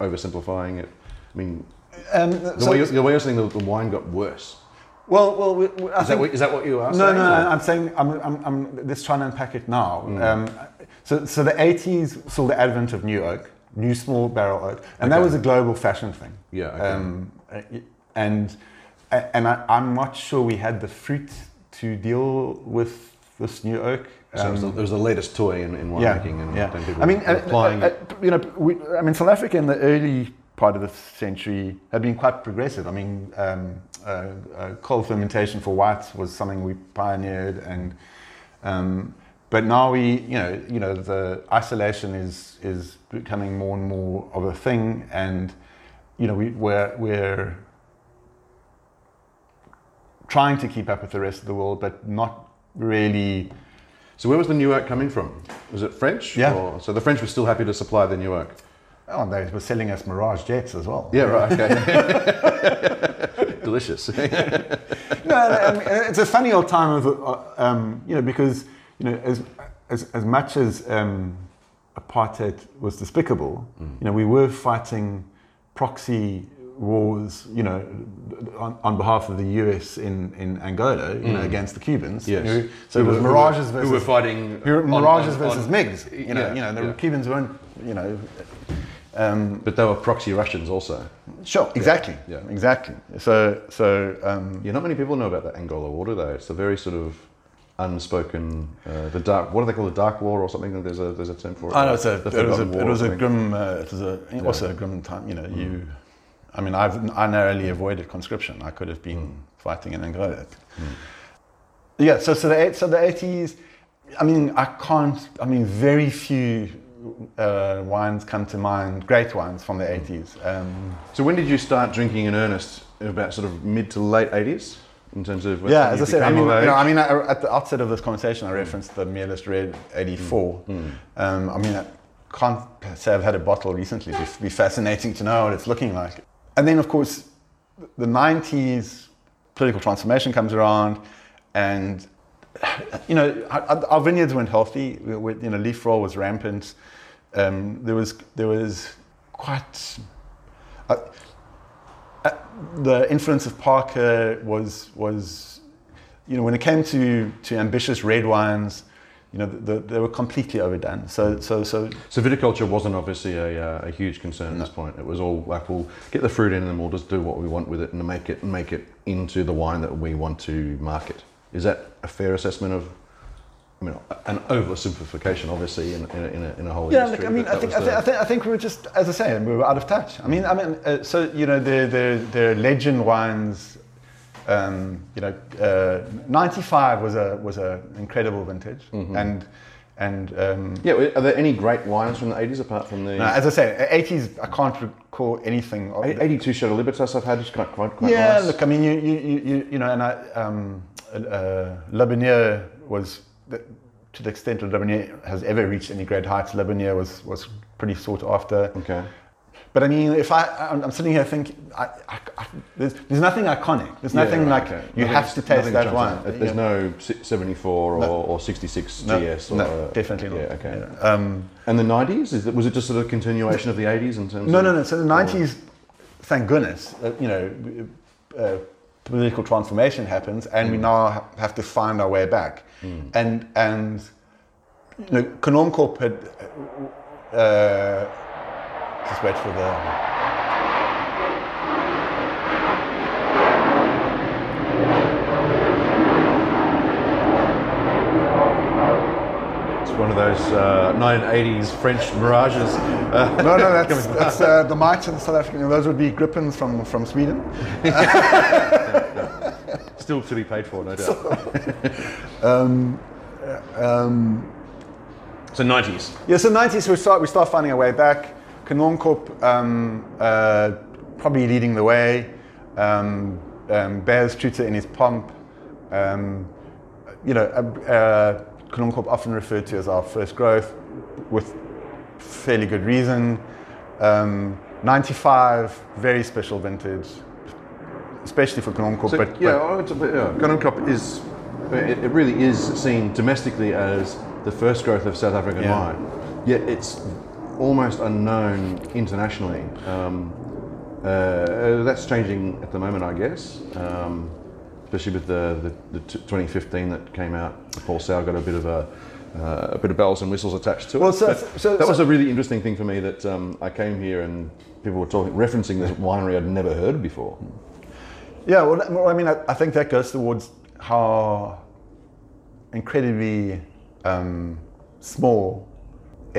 oversimplifying it? I mean, um, the, so- way, you're, the way you're saying the, the wine got worse. Well, well, we, we, I Is that, think- what, is that what you are No, saying? no, or- I'm saying I'm, I'm, I'm just trying to unpack it now. Mm. Um, so, so the 80s saw the advent of new oak, new small barrel oak, and that was a global fashion thing. Yeah, okay. Um, uh, and and I, I'm not sure we had the fruit to deal with this new oak. So it was, the, Um, it was the latest toy in, in winemaking, and yeah. people I mean, were uh, applying uh, uh, you know, we, I mean, South Africa in the early part of the century had been quite progressive. I mean, um, uh, uh, cold fermentation for whites was something we pioneered, and um, but now we, you know, you know, the isolation is is becoming more and more of a thing, and you know, we, we're we're trying to keep up with the rest of the world, but not really. So where was the new oak coming from? Was it French? Yeah. Or, so the French were still happy to supply the new oak. Oh, and they were selling us Mirage jets as well. Yeah, right. Okay. *laughs* Delicious. *laughs* no, I mean, it's a funny old time of, uh, um, you know, because you know, as as, as much as um, apartheid was despicable, you know, we were fighting proxy wars, you know, on, on behalf of the US in, in Angola, you know, against the Cubans. Yes. You know, so Who it was were- Mirages who versus who were fighting. who were Mirages on- versus on- MiGs. You know, yeah, you know, the yeah. Cubans weren't, you know. Um, But they were proxy Russians also. sure, exactly, yeah. exactly. So, so um, Yeah, not many people know about the Angola War, do they? It's a very sort of unspoken, uh, the dark. What do they call the dark war or something? There's a there's a term for it. I know it's a, The it was a, War it was a grim, uh, it was a, also a grim time. You know, you, I mean, I've I narrowly avoided conscription. I could have been fighting in Angola. Yeah, so so the so the eighties. I mean, I can't. I mean, very few uh, wines come to mind. Great wines from the eighties. Um, So when did you start drinking in earnest? About sort of mid to late eighties, in terms of yeah, as I said, I mean, you know. I mean, at the outset of this conversation, I referenced the Meerlust Red '84. Um, I mean, I can't say I've had a bottle recently. It'd be fascinating to know what it's looking like. And then, of course, the '90s political transformation comes around, and you know, our, vineyards weren't healthy. We, we, you know, leaf roll was rampant. Um, there was there was quite. Uh, uh, the influence of Parker was was, you know, when it came to to ambitious red wines, you know, the, they were completely overdone. So so so So viticulture wasn't obviously a, uh, a huge concern at this point. It was all like we'll get the fruit in and we'll just do what we want with it and make it make it into the wine that we want to market. Is that a fair assessment of? I mean, an oversimplification, obviously, in, in, a, in, a, in a whole Yeah, industry. look, I mean, I think, I, I, think, I think we were just, as I say, we were out of touch. I mean, I mean, uh, so you know, the the the legend wines. Um, you know, uh, '95 was a was an incredible vintage, Mm-hmm. and and um, yeah, are there any great wines from the 80s apart from the. no, as I say, '80s. I can't recall anything. Of the- 82 Chateau Libertas I've had, it's quite, quite, quite yeah, nice. look, I mean, you, you, you, you, you know, and I, um, uh, Le Bonheur was, to the extent that Le Bonheur has ever reached any great heights, Le Bonheur was, was pretty sought after. Okay. But I mean, if I, I'm, I'm sitting here thinking, I, I, I, there's, there's nothing iconic. There's nothing Yeah, right, like okay. you Nothing- have to taste that wine. There's no 74 or, No. or 66 No, GS. Or, no, uh, definitely not. Yeah, okay. Yeah. Um, And the 90s? Is it, was it just sort of a continuation of the 80s in terms no, of. no, no. So the 90s, thank goodness, uh, you know, uh, political transformation happens, and we now have to find our way back. And and you know, Kanonkop had. Uh, just wait for the. It's one of those uh, 1980s French mirages. Uh, *laughs* No, no, that's, *laughs* that's uh, the mites and South African. Those would be Gripens from, from Sweden. *laughs* *laughs* still to be paid for, no doubt. *laughs* Um, um, So 90s. Yeah, so 90s we start we start finding our way back. Kanonkop um, uh, probably leading the way. Um, um, Beyers Truter in his pump. Um, you know, uh, uh, Kanonkop often referred to as our first growth, with fairly good reason. Um, 95, very special vintage, especially for Kanonkop. So, but, yeah, but bit- is, it, it really is seen domestically as the first growth of South African Yeah. wine. Yet it's almost unknown internationally. Um, uh, that's changing at the moment, I guess. Um, especially with the, the, the 2015 that came out. Paul Sauer got a bit of a, uh, a bit of bells and whistles attached to it. Well, so- But so- that was a really interesting thing for me that um, I came here and people were talking, referencing this winery I'd never heard before. Yeah, well, I mean, I, I think that goes towards how incredibly um, small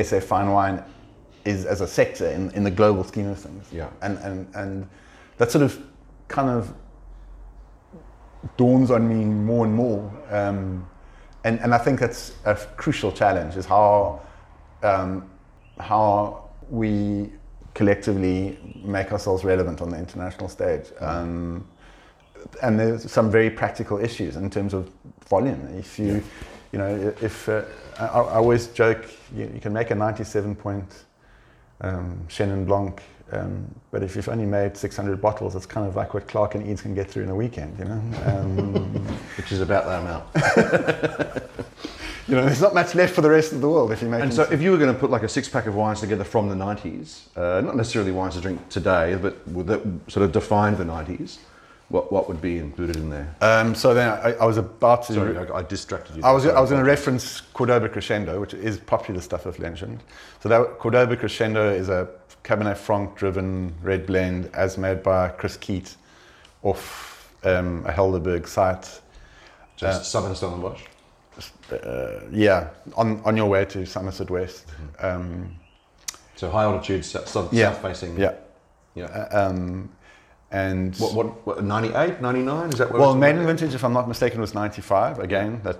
SA fine wine is as a sector in, in the global scheme of things. Yeah. And, and, and that sort of kind of dawns on me more and more. Um, and, and I think that's a crucial challenge is how, um, how we collectively make ourselves relevant on the international stage. Um, and there's some very practical issues in terms of volume. If you, you know, if uh, I, I always joke, you, you can make a 97 point um, Chenin Blanc, um, but if you've only made 600 bottles, it's kind of like what Clark and Eedes can get through in a weekend, you know. Um, *laughs* Which is about that amount. *laughs* you know, there's not much left for the rest of the world if you make. And so, if you were going to put like a six pack of wines together from the 90s, uh, not necessarily wines to drink today, but that sort of defined the 90s, what, what would be included in there? um, so then I, I was about to. Sorry, I, I distracted you. I was. I was going to reference Cordoba Crescendo, which is popular stuff of legend. So that Cordoba Crescendo is a Cabernet Franc driven red blend as made by Chris Keet off um, a Helderberg site. Just Southern Stellenbosch. Uh, yeah, on, on your way to Somerset West. Mm-hmm. Um, So high altitude, south, south, Yeah. facing. yeah. yeah. Uh, um, and what, what, what, 98, 99? Is that where well, maiden vintage, if I'm not mistaken, was 95. Again, that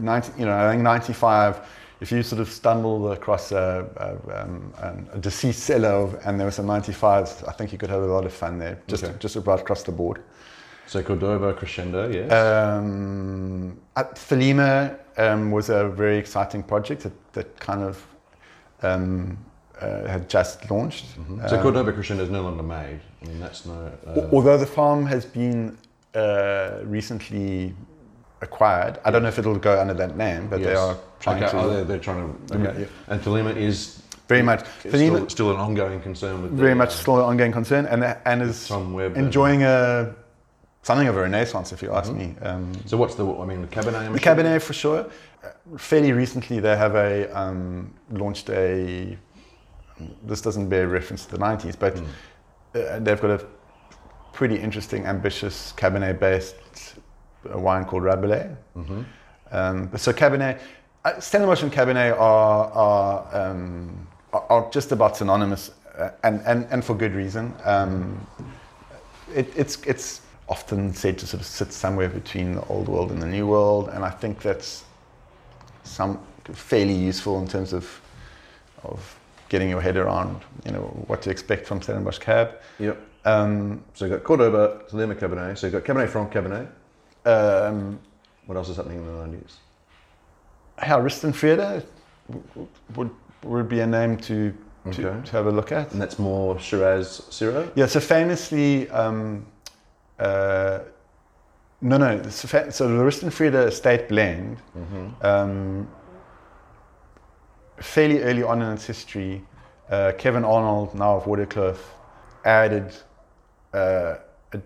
90, you know, I think 95. If you sort of stumbled across a, a, um, um, a deceased cellar of, and there was some 95s, I think you could have a lot of fun there, just Okay. just about across the board. So Cordoba Crescendo, yes. Um, Thelema um, was a very exciting project that, that kind of um, uh, had just launched. so Um, Cordoba Crescendo is no longer made. I mean, that's no. Uh, Although the farm has been uh, recently acquired, I don't know if it'll go under that name, but they are trying okay, to. oh, they're, they're trying to. Okay, yeah. And Thelema is very much. Thelema- still, still an ongoing concern with very the, much still an ongoing concern, and and is enjoying a something of a renaissance, if you ask me. Um, So what's the? I mean, the Cabernet. I'm the assuming? Cabernet for sure. Uh, fairly recently, they have a um, launched a. This doesn't bear reference to the '90s, but Hmm. Uh, they've got a pretty interesting, ambitious Cabernet-based uh, wine called Rabelais. Mm-hmm. Um, so Cabernet, uh, Stellenbosch and Cabernet are are, um, are just about synonymous, and, and and for good reason. Um, it, it's it's often said to sort of sit somewhere between the old world and the new world, and I think that's some fairly useful in terms of of getting your head around, you know, what to expect from Stellenbosch Cab. Yep. Um, So you've got Cordoba, Thelema Cabernet. So you've got Cabernet Franc Cabernet. um, What else is happening in the 90s? how Rust en Vrede would would be a name to to, Okay. to have a look at. And that's more Shiraz Syrah? Yeah, so famously, um, uh, no, no, so, fa- so the Rust en Vrede estate blend, um, fairly early on in its history, uh, Kevin Arnold, now of Waterkloof, added uh, a,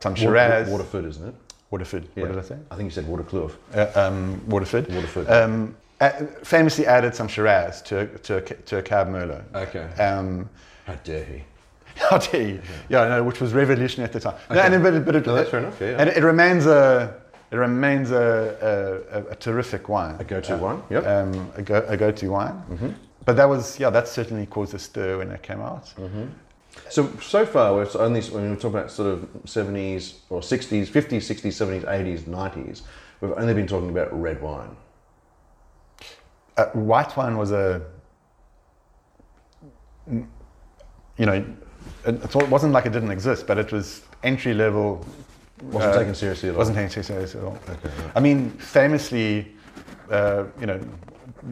some Shiraz. Waterford, isn't it? Waterford, Yeah. what did I say? I think you said Waterkloof. Uh, um, Waterford. Waterford. Um, a- famously added some Shiraz to a, to a, to a Cab Merlot. okay. Um, How dare he? *laughs* How dare you? Yeah, no, which was revolutionary at the time. No, and, it- but, it- but it, No, that's fair enough, yeah, yeah. And it remains a it remains a, a, a, terrific wine. A go-to Uh, wine, yep. Mm-hmm. Um, a, go, a go-to wine. But that was yeah, that certainly caused a stir when it came out. Mm-hmm. So so far, we're only when we talk about sort of seventies or sixties, fifties, sixties, seventies, eighties, nineties. We've only been talking about red wine. Uh, white wine was a you know it wasn't like it didn't exist, but it was entry level. Wasn't uh, taken seriously at all. Wasn't taken seriously at all. Okay. I mean, famously, uh, you know,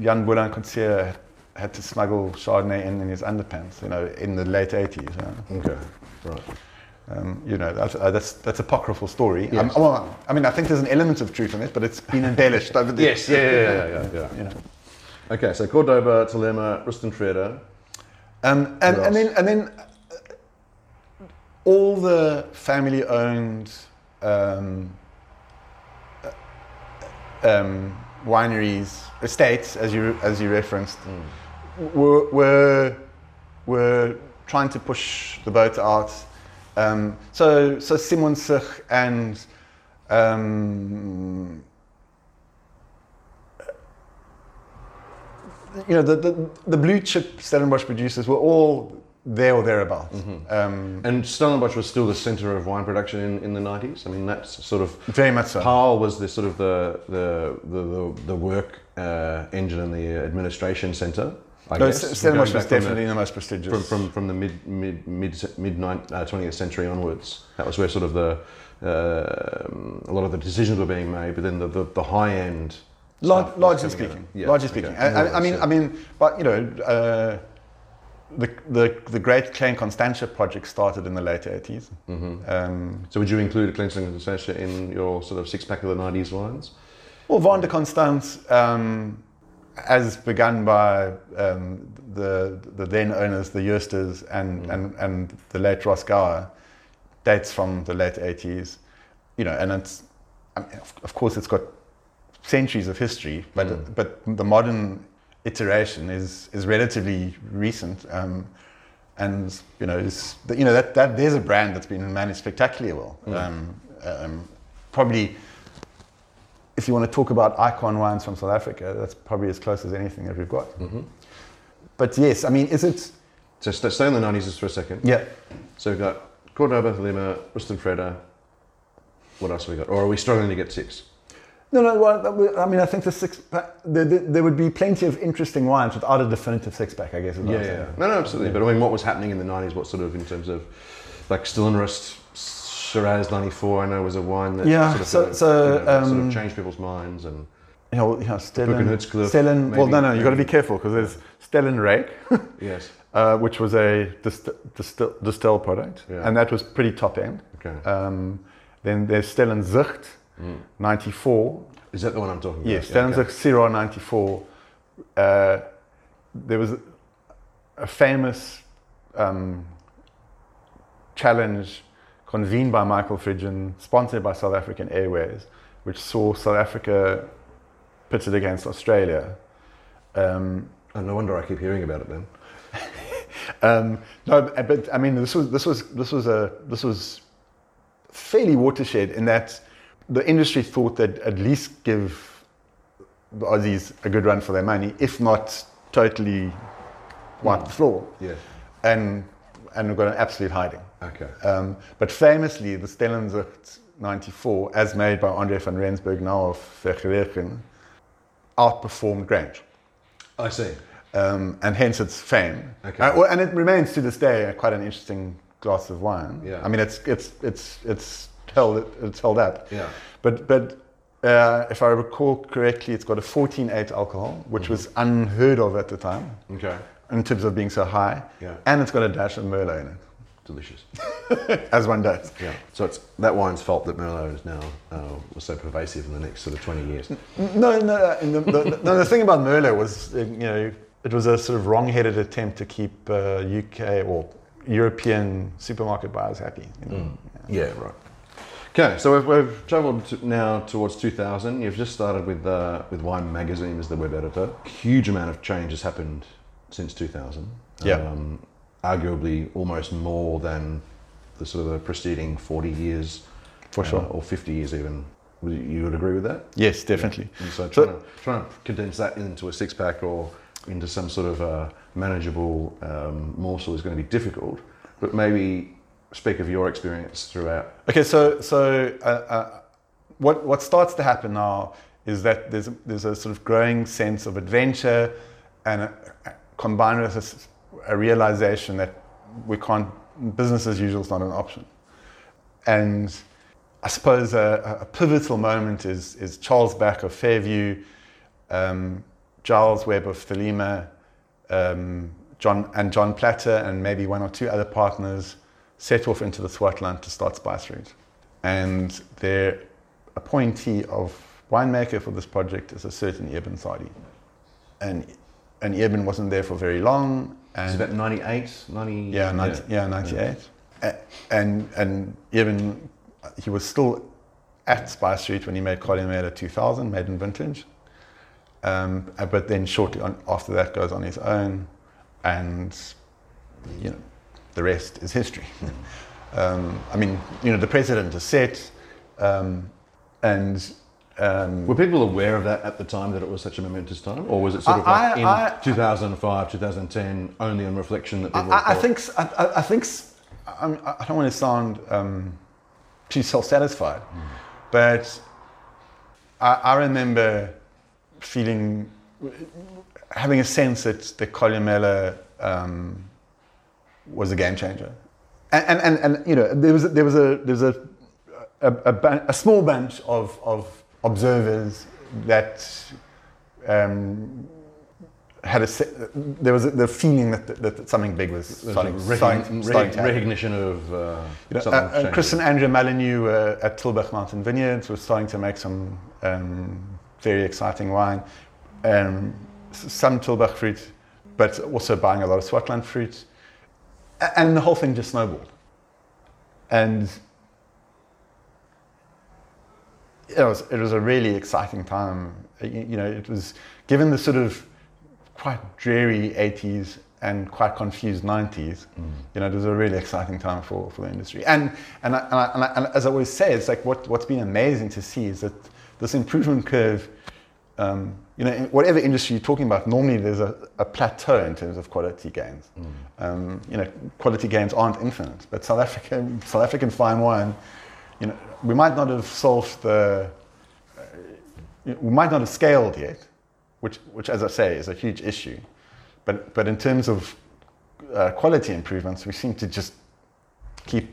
Jan Boland Coetzee had to smuggle Chardonnay in in his underpants, you know, in the late 80s. You know, Okay, right. um, you know that's, uh, that's, that's apocryphal story. Um, Yes. well, I mean, I think there's an element of truth in it, but it's been embellished over the *laughs* Yes, yeah, yeah, yeah, yeah, yeah. You know. Okay, so Cordoba, Thelema, Rustenfrieda. Um, and, and then and then uh, all the family-owned um, uh, um, wineries, estates, as you as you referenced, were, were were trying to push the boat out. Um, so so Simonsig and um, you know the, the, the blue chip Stellenbosch producers were all there or thereabouts. Um, And Stellenbosch was still the centre of wine production in, in the 90s. I mean, that's sort of. very much so. Paarl was the sort of the, the, the, the, work uh, engine and the administration centre. I No, guess. Stellenbosch was from the- definitely the, most prestigious. from, from, from the mid mid mid mid uh, 20th century onwards. That was where sort of the uh, a lot of the decisions were being made, but then the, the, the high end. Lar- stuff was largely speaking, Yeah, largely okay. speaking. I, I, I mean, I mean, but you know, uh, the the the Great Klein Constantia project started in the late 80s. Mm-hmm. Um, So would you include and Constantia in your sort of six pack of the 90s wines? well, Vin de Constance, um, as begun by um, the the then owners, the Joostes, and, and and the late Ross Gower, dates from the late 80s. You know, and it's I mean, of, of course it's got centuries of history, but but the modern iteration is is relatively recent. Um, and you know, is you know that, that there's a brand that's been managed spectacularly well. Um, um, probably, if you want to talk about icon wines from South Africa, that's probably as close as anything that we've got. But yes, I mean, is it? So st- stay in the 90s just for a second. Yeah. So we've got Cordoba, Lima, Rust en Vrede. What else have we got? Or are we struggling to get six? No, no. Well, I mean, I think the six. Pack, there, there, there would be plenty of interesting wines without a definitive six pack. I guess. what I'm. No, no, absolutely. But I mean, what was happening in the 90s? What sort of, in terms of, like Stillenrust, Shiraz 94, I know was a wine that Yeah, sort of, so- uh, so, you know, sort um, of changed people's minds. And You know, you know, Stellan, Bruggenhutskloof, Stellan, well, no, no, you've got to be careful because there's Stellenryck, *laughs* yes, *laughs* uh, which was a dist- distil, distill product, Yeah. and that was pretty top end. okay. Um, then there's Stellenzicht, 94. Is that the one I'm talking Yes, about? Stellenzicht Syrah 94. Uh, there was a, famous um, challenge convened by Michael Fridjhon, sponsored by South African Airways, which saw South Africa pitted against Australia. Um, Oh, no wonder I keep hearing about it then. *laughs* um, no, but, but I mean, this was this was this was a this was fairly watershed in that the industry thought that at least give the Aussies a good run for their money, if not totally wipe the floor, Yeah. and and we got an absolute hiding. Okay. Um, but famously, the Stellenzicht 94, as made by Andre van Rensburg, now of Vergelegen, outperformed Grange. I see. um, and hence its fame. Okay. Uh, and it remains to this day quite an interesting glass of wine. Yeah. I mean, it's it's it's it's held it's held up. Yeah. But but Uh, if I recall correctly, it's got a 14.8 alcohol, which was unheard of at the time Okay. in terms of being so high. Yeah. And it's got a dash of Merlot in it. Delicious. *laughs* as one does. Yeah. So it's that wine's fault that Merlot is now uh, was so pervasive in the next sort of 20 years. No, no, the, the, no, the thing about Merlot was, uh, you know, it was a sort of wrong-headed attempt to keep uh, UK or European supermarket buyers happy. You know? Yeah, right. Okay, so we've, we've travelled to now towards 2000. You've just started with uh, with Wine Magazine as the web editor. Huge amount of change has happened since 2000. Yeah. Um, arguably almost more than the sort of the preceding 40 years. For sure. uh, or 50 years even. You- You would agree with that? Yes, definitely. And so So- trying, to, trying to condense that into a six pack or into some sort of uh, manageable um, morsel is going to be difficult. But maybe speak of your experience throughout. Okay, so so uh, uh, what what starts to happen now is that there's a, there's a sort of growing sense of adventure, and a, combined with a, realization that we can't business as usual is not an option, and I suppose a, a pivotal moment is is Charles Back of Fairview, um, Gyles Webb of Thelema, um, John and John Platter, and maybe one or two other partners set off into the Swartland to start Spice Route. And their appointee of winemaker for this project is a certain Eben Sadie. And, and Eben wasn't there for very long. It's And about 98, 90. yeah, 90, yeah. 98. A- And, and Eben, he was still at Spice Street when he made Made 2000, made in vintage. Um, but then shortly on, after that goes on his own, and you know, the rest is history. um, I mean, you know, the precedent is set, um, and um, Were people aware of that at the time that it was such a momentous time? Or was it sort of I- like in I- 2005, 2010, only on reflection that people I, I think I, think s- I'm, I don't want to sound um, too self-satisfied, but I, I remember feeling having a sense that the Columella um, was a game changer, and, and, and, and you know there was a- there was a there was a a, a, a small bunch of, of observers that um, had a there was a, the feeling that, that something big was starting, a starting, starting recognition of uh, You know, something uh. Chris and Andrea Mullineux uh, at Tulbagh Mountain Vineyards were starting to make some um, very exciting wine. Um, some Tulbagh fruit, but also buying a lot of Swartland fruit. And the whole thing just snowballed. And it was, it was a really exciting time. You, know, it was given the sort of quite dreary 80s and quite confused 90s. You know, it was a really exciting time for, for the industry. And, and, I, and, I, and, I, and as I always say, it's like what, what's been amazing to see is that this improvement curve, um, you know, in whatever industry you're talking about, normally there's a, a plateau in terms of quality gains. Um, you know, quality gains aren't infinite, but South African, South African fine wine, you know, we might not have solved the, we might not have scaled yet, which, which as I say, is a huge issue. But, but in terms of uh, quality improvements, we seem to just keep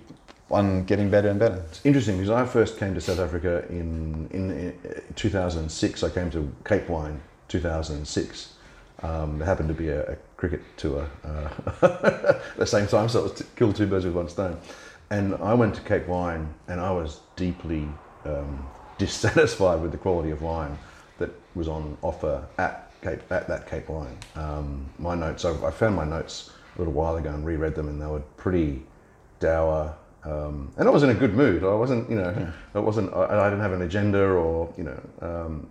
on getting better and better. It's interesting because I first came to South Africa in, in, uh 2006. I came to Cape Wine 2006. Um, there happened to be a, a cricket tour uh, at *laughs* the same time, so it was kill two birds with one stone. And I went to Cape Wine, and I was deeply um, *laughs* dissatisfied with the quality of wine that was on offer at Cape at that Cape Wine. Um, my notes, I, I found my notes a little while ago and reread them, and they were pretty dour. Um, and I was in a good mood. I wasn't, you know, I wasn't. I, I didn't have an agenda, or you know, um,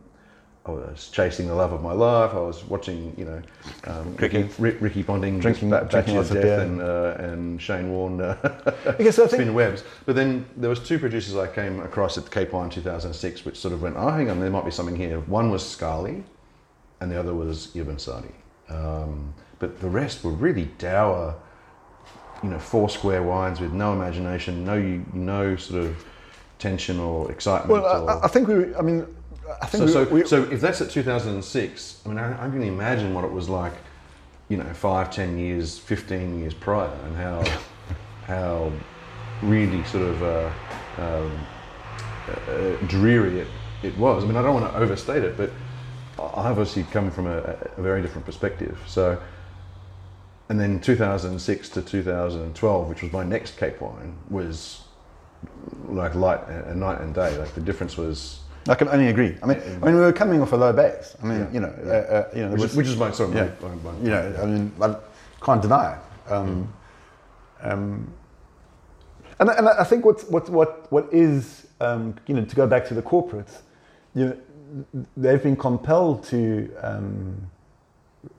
I was chasing the love of my life. I was watching, you know, um. Ricky, Ricky Ponting, Drinking- just drinking Bachelor lots of Death, beer. and uh, and Shane Warne. Uh, Okay, so I *laughs* think spin webs. But then there was two producers I came across at Cape Wine 2006, which sort of went, oh, hang on, there might be something here. One was Scali, and the other was Eben Sadie. Um, but the rest were really dour, you know, four square wines with no imagination, no no sort of tension or excitement. Well, or, I, I think we. I mean, I think so, we, so, we, so if that's at 2006, I mean, I, I can imagine what it was like, you know, five, ten years, 15 years prior, and how, *laughs* how really sort of uh, um, uh, dreary it it was. I mean, I don't want to overstate it, but I obviously come from a, a very different perspective. So, and then 2006 to 2012, which was my next Cape wine, was like light a night and day. Like the difference was. I can only agree. I mean, I mean, we were coming off a low base. I mean, Yeah. you know, Yeah. uh, uh, you know, Which, was- is, which is my sort of yeah. my, my, my, you know, I mean, I can't deny it. Um, um, and, and I think what's, what, what, what is, um, you know, to go back to the corporates, you know, they've been compelled to um,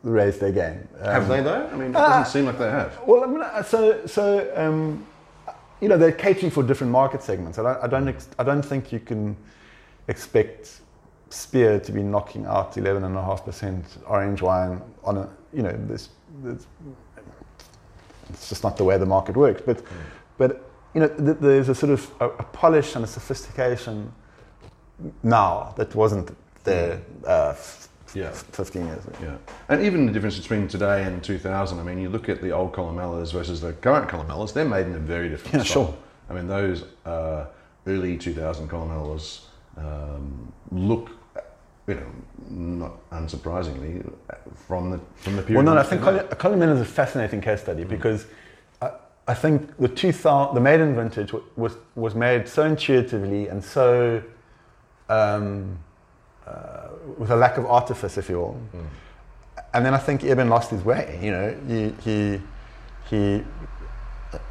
raise their game. have Um, they though? I mean, it Ah. doesn't seem like they have. Well, I mean, uh, so so um, you know they're catering for different market segments. I don't I don't, ex- I don't think you can expect Spear to be knocking out eleven and a half percent orange wine on a you know this. this it's just not the way the market works. But but you know th- there's a sort of a, a polish and a sophistication now that wasn't there uh, f- Yeah. 15 years ago. Yeah, and even the difference between today and 2000. I mean, you look at the old Columellas versus the current Columellas; they're made in a very different Yeah, style. sure. I mean, those uh, early 2000 Columellas um, look, you know, not unsurprisingly, from the from the period. Well, no, I think they're made. Col- Colin is a fascinating case study because I, I think the 2000, the maiden vintage was was made so intuitively and so um, uh, with a lack of artifice, if you will. And then I think Eben lost his way. You know, he he he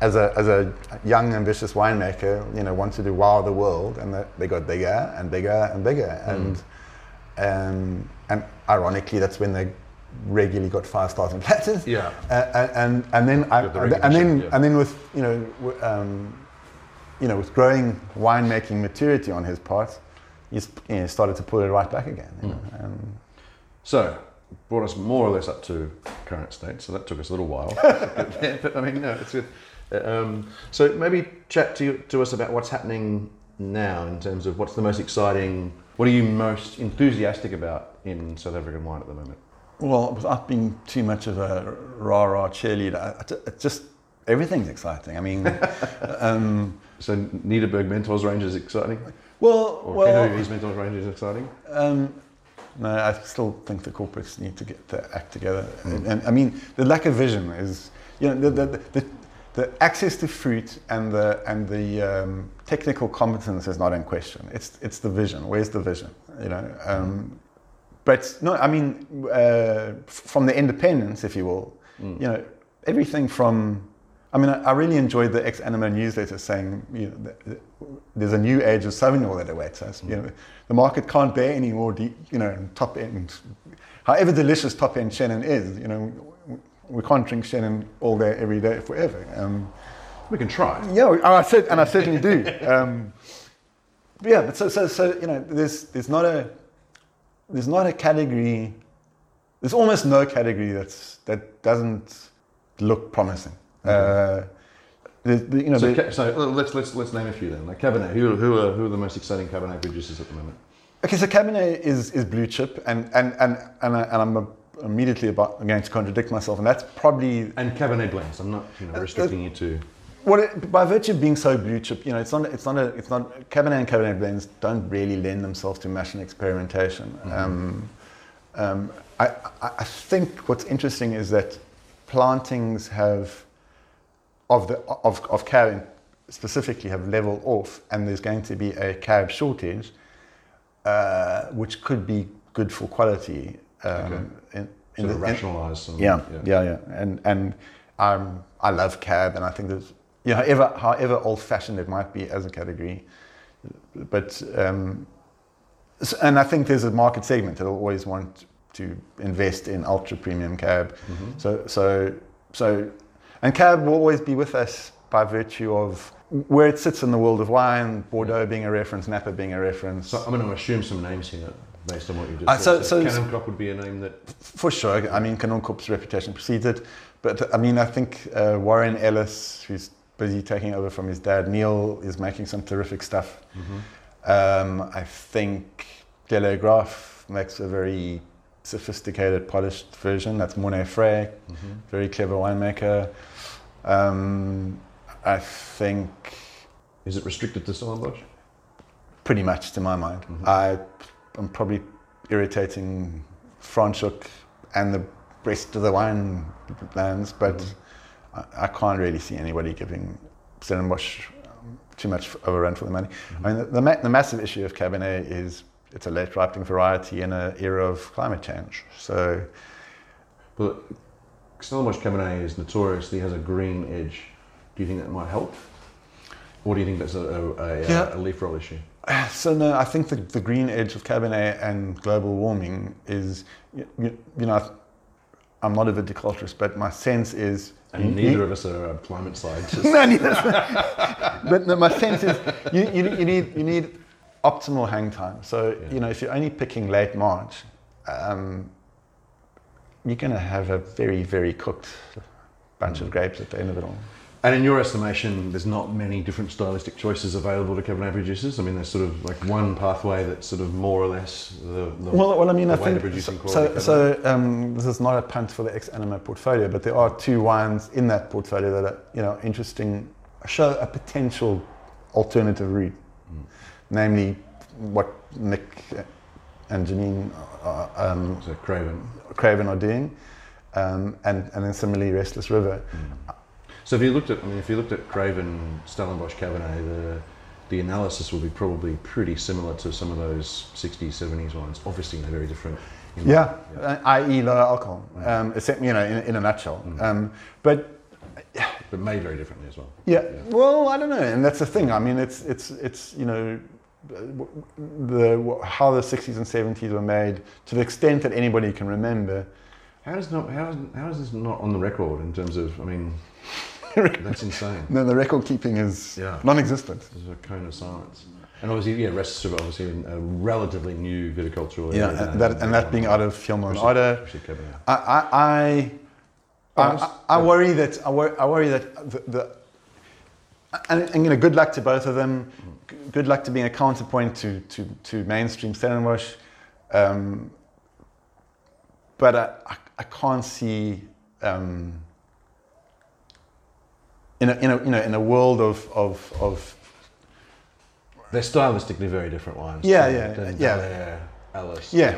as a as a young ambitious winemaker, you know, wanted to wow the world, and they got bigger and bigger and bigger, and um, and ironically, that's when they regularly got five stars and Platter's. Yeah. Uh, and and then I, the and then yeah. and then with you know um, you know with growing winemaking maturity on his part, he's you know, started to pull it right back again. You know? Mm. um, So, brought us more or less up to current state. So that took us a little while. but, *laughs* *laughs* but, I mean, no, it's good. Uh, Um, so maybe chat to you, to us about what's happening now in terms of what's the most exciting. What are you most enthusiastic about in South African wine at the moment? Well, without being too much of a rah rah cheerleader, I, I it just everything's exciting. I mean, *laughs* um, So Nederburg Mentors range is exciting, well, or well, Kennedy's Mentors range is exciting. um, no, I still think the corporates need to get their act together. And, and, I mean, the lack of vision is, you know, the the, the, the access to fruit and the and the um, technical competence is not in question. It's it's the vision. Where's the vision? You know. Um, but no, I mean, uh, from the independence, if you will, you know, everything from. I mean, I, I really enjoyed the ex animo newsletter saying, you know, th- th- there's a new age of Sauvignon that awaits us. You know, the market can't bear any more, deep, you know, top end, however delicious top end Chenin is. You know, we- we can't drink Chenin all day, every day, forever. Um, We can try. yeah, and I said, and I certainly do. Um, but yeah, but so, so, so you know, there's there's not a there's not a category. There's almost no category that's that doesn't look promising. Uh, the- you know, So, the- so let's let's let's name a few then. Like Cabernet, who who are who are the most exciting Cabernet producers at the moment? okay, so Cabernet is is blue chip, and and and and, I, and I'm immediately about going to contradict myself, and that's probably And Cabernet blends. I'm not you know restricting you to. Well, it, by virtue of being so blue chip, you know, it's not, it's not a, it's not, Cabernet and Cabernet blends don't really lend themselves to mash and experimentation. Um, um, I, I, I think what's interesting is that plantings have, of the, of, of cab specifically have leveled off and there's going to be a cab shortage, uh, which could be good for quality. Um, in, in Sort of the- rationalise some. yeah, yeah, yeah, and and um, I love cab, and I think there's you know, however however old fashioned it might be as a category, but um, and I think there's a market segment that'll always want to invest in ultra premium cab. So so so, and cab will always be with us by virtue of where it sits in the world of wine, Bordeaux being a reference, Napa being a reference. So I'm going to assume some names here based on what you just Uh, said. so- so- Clock would be a name that. For sure. I mean, Kanonkop's reputation precedes it. But I mean, I think uh, Warren Ellis, who's busy taking over from his dad, Neil, is making some terrific stuff. Um, I think Delaire Graff makes a very sophisticated, polished version. That's Morné Vrey, very clever winemaker. Um, I think Is it restricted to Stellenbosch? pretty much to my mind. I am probably irritating Franschhoek and the rest of the wine lands, but I, I can't really see anybody giving Stellenbosch um, too much of a run for the money. I mean, the, the, ma- the massive issue of Cabernet is it's a late ripening variety in an era of climate change. So, But Stellenbosch Cabernet is notoriously has a green edge. Do you think that might help? Or do you think that's a, a, a, Yeah. a leaf roll issue? so no, I think the, the green edge of Cabernet and global warming is, you, you, you know, I'm not a viticulturist, but my sense is. And neither you- of us are uh, climate scientists. *laughs* no, neither. *laughs* but no, my sense is you, you, you need you need optimal hang time. So Yeah. you know if you're only picking late March, um, you're going to have a very very cooked bunch Mm. of grapes at the end of it all. And in your estimation, there's not many different stylistic choices available to Cabernet producers. I mean, there's sort of like one pathway that's sort of more or less the, the Well, well, I mean, I way think so. So, so um, this is not a punt for the Ex Animo portfolio, but there are two wines in that portfolio that are you know interesting, show a potential alternative route. Namely what Nick and Janine uh, um, So Craven. Craven are doing, um, and and then similarly Restless River. So if you looked at, I mean, if you looked at Craven Stellenbosch Cabernet, the the analysis would be probably pretty similar to some of those 60s, 70s wines. Obviously, they're very different. in- Yeah, uh, i.e. lower alcohol, um, except, you know, in, in a nutshell. Um, but but made very differently as well. Yeah. Well, I don't know, and that's the thing. I mean, it's it's it's you know, the how the '60s and '70s were made to the extent that anybody can remember. How does not how is, how is this not on the record in terms of? I mean, *laughs* that's insane. No, the record keeping is Yeah. non-existent. There's a cone of silence. And obviously, yeah, Restless River, obviously a relatively new viticultural Yeah, area. and that and that being out of Hemel-en-Aarde. Especially I I I, I, I, I worry that I worry, I worry that the, the and, and you know, good luck to both of them. Good luck to being a counterpoint to to, to mainstream Stellenbosch. Um, but I, I, I can't see um, in a, in a you know in a world of of, of They're stylistically very different wines. Yeah, yeah, than yeah. Alice. yeah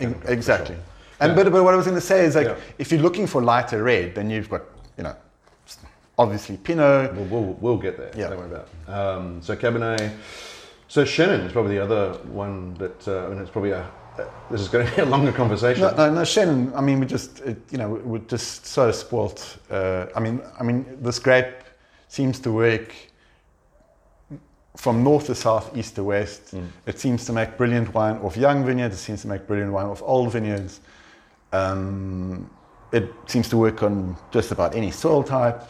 and exactly. sure. And Yeah. but but what I was going to say is like Yeah. if you're looking for lighter red, then you've got you know obviously Pinot. We'll, we'll, we'll get there. Yeah. Don't worry about it. Um, so Cabernet. So Chenin is probably the other one that, uh, I mean, it's probably a, uh, this is going to be a longer conversation. No, no, no, Chenin. I mean, we just, it, you know, we're just so spoilt. Uh, I mean, I mean, this grape seems to work from north to south, east to west. Mm. It seems to make brilliant wine off young vineyards. It seems to make brilliant wine off old vineyards. Um, it seems to work on just about any soil type.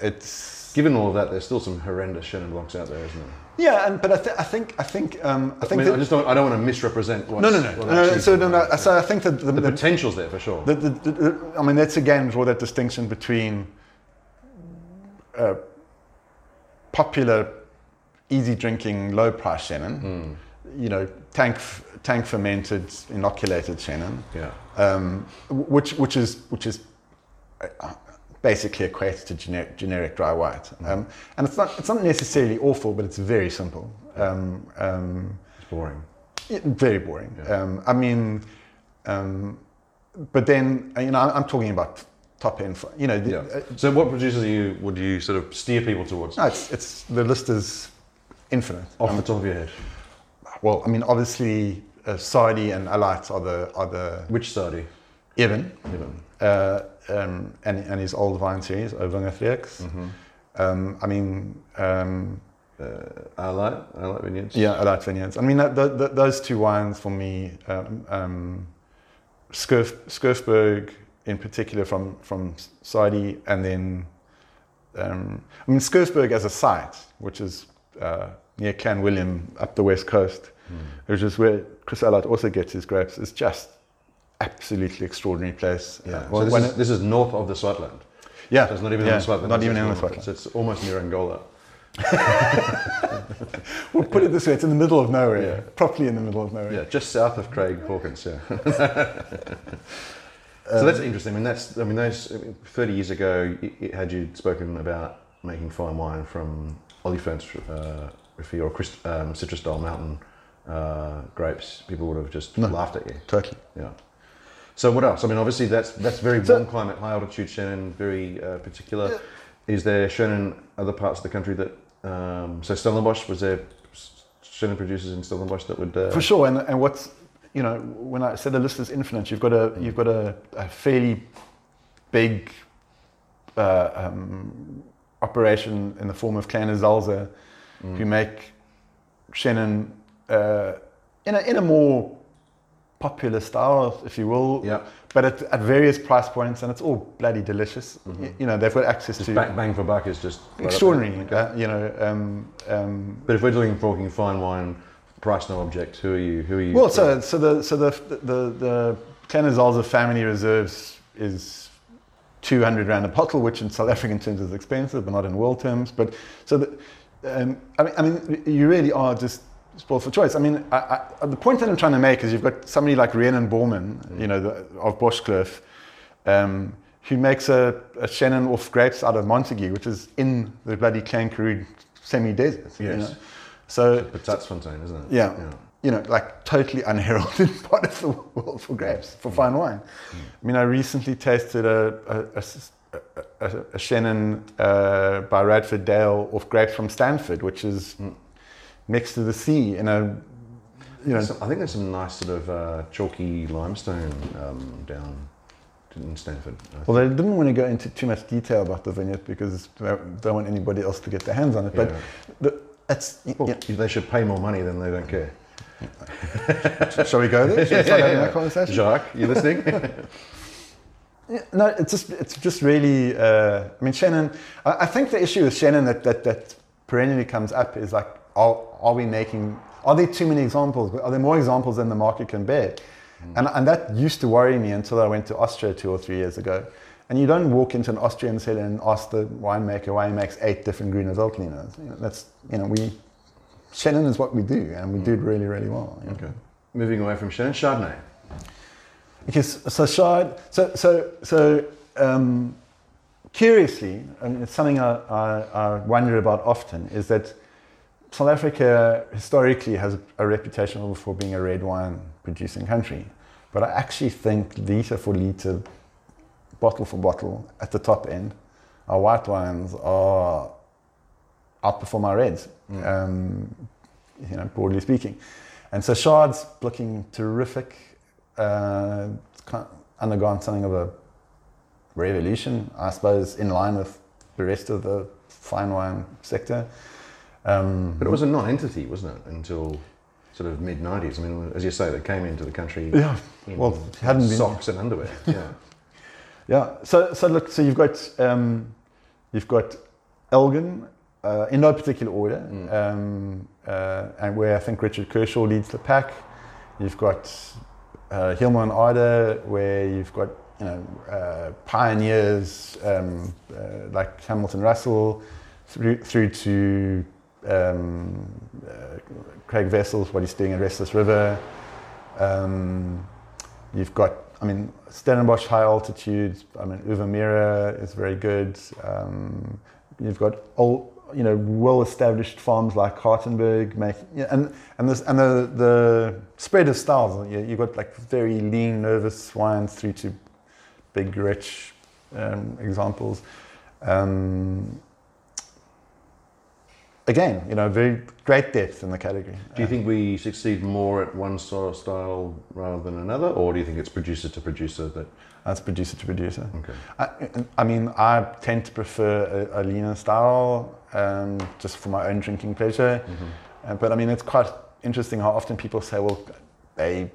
It's Given all of that, there's still some horrendous Chenin blocks out there, isn't there? yeah, and but I, th- I think I think um, I I think mean, that, I just don't, I don't want to misrepresent what's, no, no, no, what no, no, So no, no. So I think that the, the the, potential's there for sure. The, the- I mean, that's again draw that distinction between uh, popular, easy drinking, low price Chenin, Mm. you know, tank tank fermented, inoculated Chenin, yeah. um, which which is which is uh, basically equates to generic, generic dry white, um, and it's not it's not necessarily awful, but it's very simple. Um, um, It's boring. yeah, very boring. Yeah. Um, I mean, um, but then uh, you know, I'm talking about top end. You know, the, Yeah. uh, So what producers you, would you sort of steer people towards? no, it's it's the list is infinite. Off Um, the top of your head. well, I mean, obviously, uh, Sadie and Alheit are the are the Which Sadie? Eben Eben. Uh, um, and and his old wine series, Ouwingerdreeks. Mm-hmm. Um, I mean. Um, Uh, I like, I like vineyards. Yeah, Alheit Vineyards. I mean, that, th th those two wines for me, um, um, Skurf, Skurfberg in particular from, from Sadie, and then, um, I mean, Skurfberg as a site, which is uh, near Clanwilliam up the west coast, which is where Chris Alheit also gets his grapes, is just absolutely extraordinary place. Yeah. Uh, so this, is, it- this is north of the Swartland. yeah, So it's not even yeah, in the Swartland. Not even in the. Swartland. It's, it's almost near Angola. *laughs* We'll put it this way, it's in the middle of nowhere, Yeah. properly in the middle of nowhere. Yeah, just south of Craig Hawkins. Yeah. *laughs* so that's interesting. I mean, that's. I mean, those. Thirty years ago, y- y- had you spoken about making fine wine from Olifants uh, or Christ, um, Citrusdal Mountain uh, grapes, people would have just laughed at you. Totally. Yeah. So what else? I mean, obviously that's that's very warm climate, high altitude Chenin, very uh, particular. Is there Chenin other parts of the country that? Um, so Stellenbosch was there Chenin producers in Stellenbosch that would. Uh, For sure, and and what's you know when I said the list is infinite, you've got a you've got a, a fairly big uh, um, operation in the form of Kleine Zalze, who make Chenin uh, in a in a more popular style, if you will. Yeah. But at, at various price points, and it's all bloody delicious. Y- You know, they've got access just to bang, bang for buck is just right extraordinary. Okay. uh, you know, um, um, But if we're looking talking fine wine, price no object, who are you? Who are you? Well, so so the so the the the Kleine Zalze family reserves is 200 rand a bottle, which in South African terms is expensive, but not in world terms. But so the, um, I mean, I mean, you really are just spoiled for choice. I mean, I, I, the point that I'm trying to make is you've got somebody like Reenen Borman, you know, the, of Boschkloof, um, who makes a, a Chenin off grapes out of Montagu, which is in the bloody Karoo semi-desert. Yes. You know? So but that's Fontaine, isn't it? yeah. You know, like totally unheralded *laughs* part of the world for grapes, for fine wine. I mean, I recently tasted a Chenin uh, by Radford Dale off grapes from Stanford, which is next to the sea in a, you know, I think there's some nice sort of uh, chalky limestone um, down in Stanford. Well, they didn't want to go into too much detail about the vineyard because they don't want anybody else to get their hands on it. But Yeah. it's, Well, yeah. they should pay more money than they don't care. *laughs* shall we go there? Shall we start having that conversation? Jacques, you listening? *laughs* *laughs* No, it's just it's just really. Uh, I mean, Chenin. I, I think the issue with Chenin that, that that perennially comes up is like, are are we making? Are there too many examples? Are there more examples than the market can bear? And and that used to worry me until I went to Austria two or three years ago. And you don't walk into an Austrian cellar and ask the winemaker why he makes eight different Grüner Veltliners. You know, that's you know we. Chenin is what we do, and we do it really, really well. you know. okay. Moving away from Chenin, Chardonnay. Because so Shard, so so so um, curiously, and it's something I, I, I wonder about often, is that South Africa historically has a reputation for being a red wine producing country, but I actually think liter for liter, bottle for bottle, at the top end, our white wines are outperform our reds, um, you know, broadly speaking. And so Shard's looking terrific. Uh, it's kind of undergone something of a revolution, I suppose, in line with the rest of the fine wine sector. Um, But it was a non-entity, wasn't it, until sort of mid '90s? I mean, as you say, they came into the country yeah, in well, hadn't been socks and underwear. *laughs* Yeah. Yeah. So, so look. So you've got um, you've got Elgin uh, in no particular order, um, uh, and where I think Richard Kershaw leads the pack. You've got uh, Hemel-en-Aarde, where you've got you know uh, pioneers um, uh, like Hamilton Russell, through through to um, uh, Craig Wessels, what he's doing at Restless River. Um, you've got, I mean, Stellenbosch high altitude. I mean, Uva Mira is very good. Um, you've got old, you know, well-established farms like Hartenberg, make, and and this and the the spread of styles. You, you've got like very lean, nervous wines through to big, rich um, examples. Um, again, you know, very great depth in the category. Do you think we succeed more at one sort of style rather than another, or do you think it's producer to producer that? That's producer to producer. Okay. I, I mean, I tend to prefer a, a leaner style um, just for my own drinking pleasure. Uh, but I mean, it's quite interesting how often people say, well, they,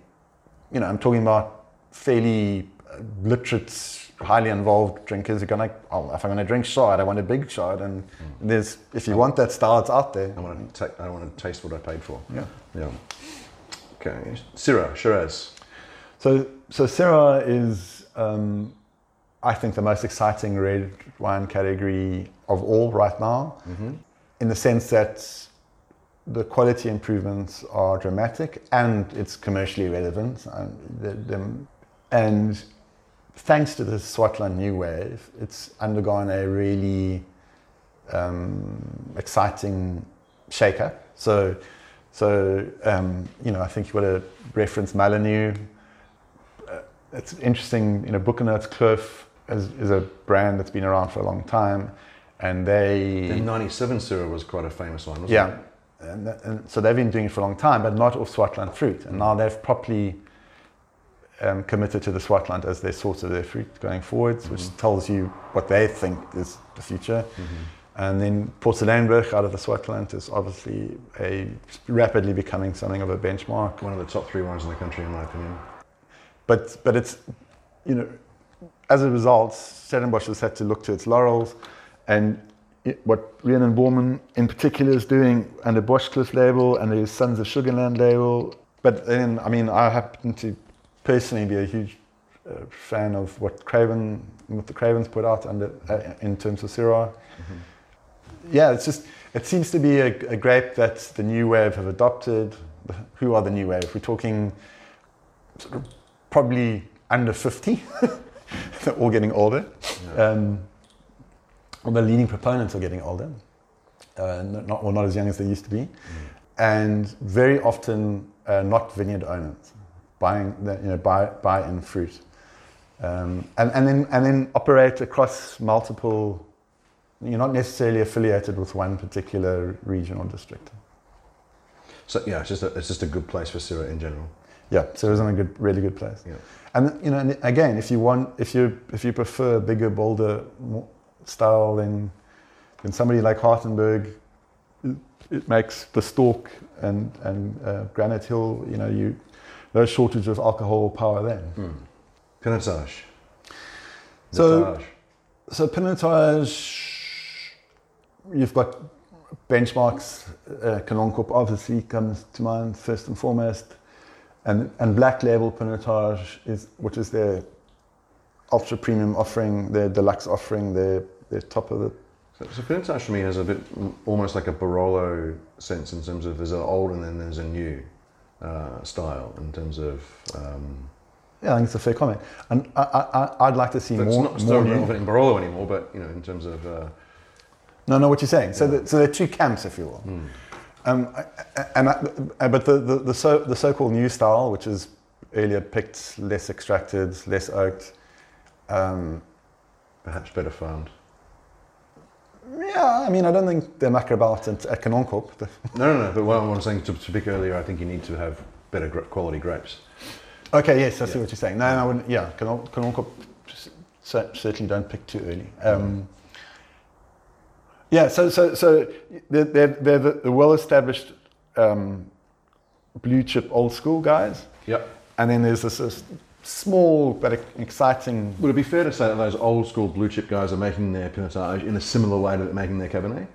you know, I'm talking about fairly uh, literate, highly involved drinkers are like, oh, if I'm going to drink shard, I want a big shard. And there's, if you want that style, it's out there. I want to ta- I want to taste what I paid for. Yeah. Yeah. Okay. Syrah, Shiraz. So, so Syrah is, um, I think, the most exciting red wine category of all right now, in the sense that the quality improvements are dramatic and it's commercially relevant. And, the, the, and thanks to the Swartland New Wave, it's undergone a really um, exciting shake-up. So So, um, you know, I think you've got to reference Mullineux. Uh, it's interesting, you know, Boekenhoutskloof is, is a brand that's been around for a long time. And they. The 97 Syrah was quite a famous one, wasn't Yeah. it? And, and so they've been doing it for a long time, but not off Swartland fruit. And now they've properly um, committed to the Swartland as their source of their fruit going forwards, which tells you what they think is the future. And then Porseleinberg out of the Swartland is obviously a rapidly becoming something of a benchmark. One of the top three wines in the country, in my opinion. But but it's you know as a result, Stellenbosch has had to look to its laurels, and it, what Reenen Borman in particular is doing under Boschkloof label and the Sons of Sugarland label. But then I mean I happen to personally be a huge uh, fan of what Craven what the Cravens put out under uh, in terms of Syrah. Yeah, it's just it seems to be a, a grape that the new wave have adopted. Who are the new wave? We're talking sort of probably under 50. *laughs* They're all getting older. Um, well, the leading proponents are getting older, uh, not, well, not as young as they used to be. And very often uh, not vineyard owners, buying, you know, buy, buy in fruit. Um, and, and, then, and then operate across multiple, you're not necessarily affiliated with one particular region or district. So yeah, it's just a, it's just a good place for Syrah in general. Yeah, so it's in a good, really good place. Yeah. And you know, and again, if you want, if you if you prefer bigger, bolder style, then then somebody like Hartenberg, it, it makes the Stork and and uh, Granite Hill. You know, you no shortage of alcohol power then. Pinotage. So- Pinotage. So Pinotage, you've got benchmarks. Uh, Kanonkop obviously comes to mind first and foremost, and and Black Label Pinotage is which is their ultra premium offering, their deluxe offering, their their top of the. So, so Pinotage for me has a bit mm, almost like a Barolo sense in terms of there's an old and then there's a new uh, style in terms of. Um, Yeah, I think it's a fair comment, and I, I, I'd like to see so it's more not more new. relevant in Barolo anymore, but you know in terms of. Uh, No, no, what you're saying. So, the, so there are two camps, if you will. Um, I- I- and I, uh, but the the, the, so, the so-called new style, which is earlier picked, less extracted, less oaked. Um, perhaps better farmed. Yeah, I mean, I don't think they're about it at Kanonkop. No, no, no. But what I was saying to, to pick earlier, I think you need to have better quality grapes. Okay, yes, I see Yeah. what you're saying. No, no, I wouldn't, yeah, Canon- Kanonkop cer- certainly don't pick too early. Um, yeah, so so so they're, they're, they're the, the well-established um, blue chip old school guys, Yep. and then there's this, this small but exciting. Would it be fair to say that those old school blue chip guys are making their Pinotage in a similar way that they're making their Cabernet?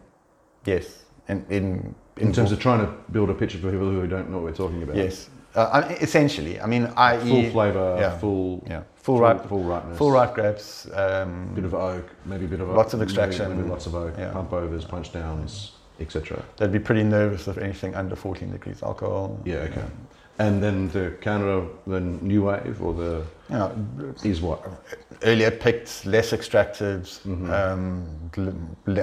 Yes, in in In terms of trying to build a picture for people who don't know what we're talking about. yes, uh, I mean, essentially, I mean, i.e. Full flavour, yeah, full, yeah, full ripe, full ripeness. full ripe grapes. Um, Bit of oak, maybe a bit of oak, Lots of extraction. maybe, lots of oak, Yeah. pump overs, punch downs, etc. they'd be pretty nervous of anything under 14 degrees alcohol. Yeah, okay. And then the counter, the new wave, or the You know, is what? earlier picked, less extracted, Mm-hmm. um, bl- bl-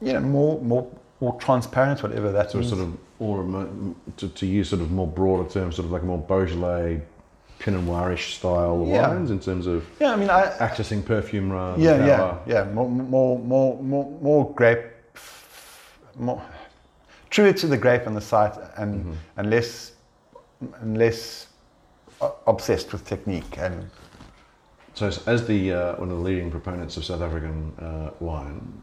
you know, more, more, more transparent, whatever that So sort of, or to, to use sort of more broader terms, sort of like a more Beaujolais, Pinot Noirish style Yeah. wines in terms of yeah, I mean, I, accessing perfume rather yeah, than yeah, power. yeah, more, more, more, more, more grape, more truer to the grape and the site, and Mm-hmm. and less, and less obsessed with technique and So, as- the uh, one of the leading proponents of South African uh, wine,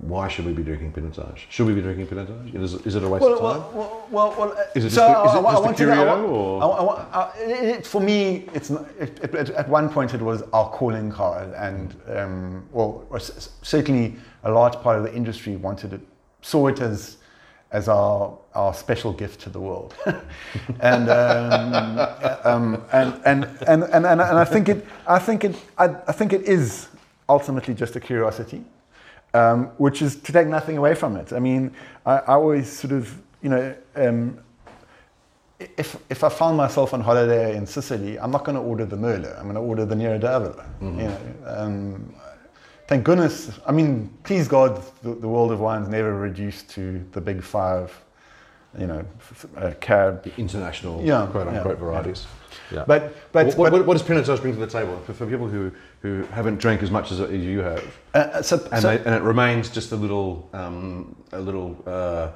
why should we be drinking Pinotage? Should we be drinking Pinotage? Is, is it a waste Well, of time? well, well, well, well, Is it so just a- is I- it I- I know- or- it- for me, it's it, it, at one point it was our calling card, and um, well, certainly a large part of the industry wanted it, saw it as as our our special gift to the world, *laughs* and, um, um, and, and, and and and I think it I think it I, I think it is ultimately just a curiosity um, which is to take nothing away from it. I mean, I, I always sort of, you know, um, if, if I found myself on holiday in Sicily, I'm not going to order the Merlot. I'm going to order the Nero d'Avola. You know, um, thank goodness. I mean, please God, the, the world of wine's never reduced to the big five you know, f- f- uh, cab. The international Yeah, quote unquote, yeah. varieties. Yeah. But but, what, what, but what does Pinotage bring to the table for, for people who, who haven't drank as much as you have, uh, so, and, so- they, and it remains just a little um, a little uh,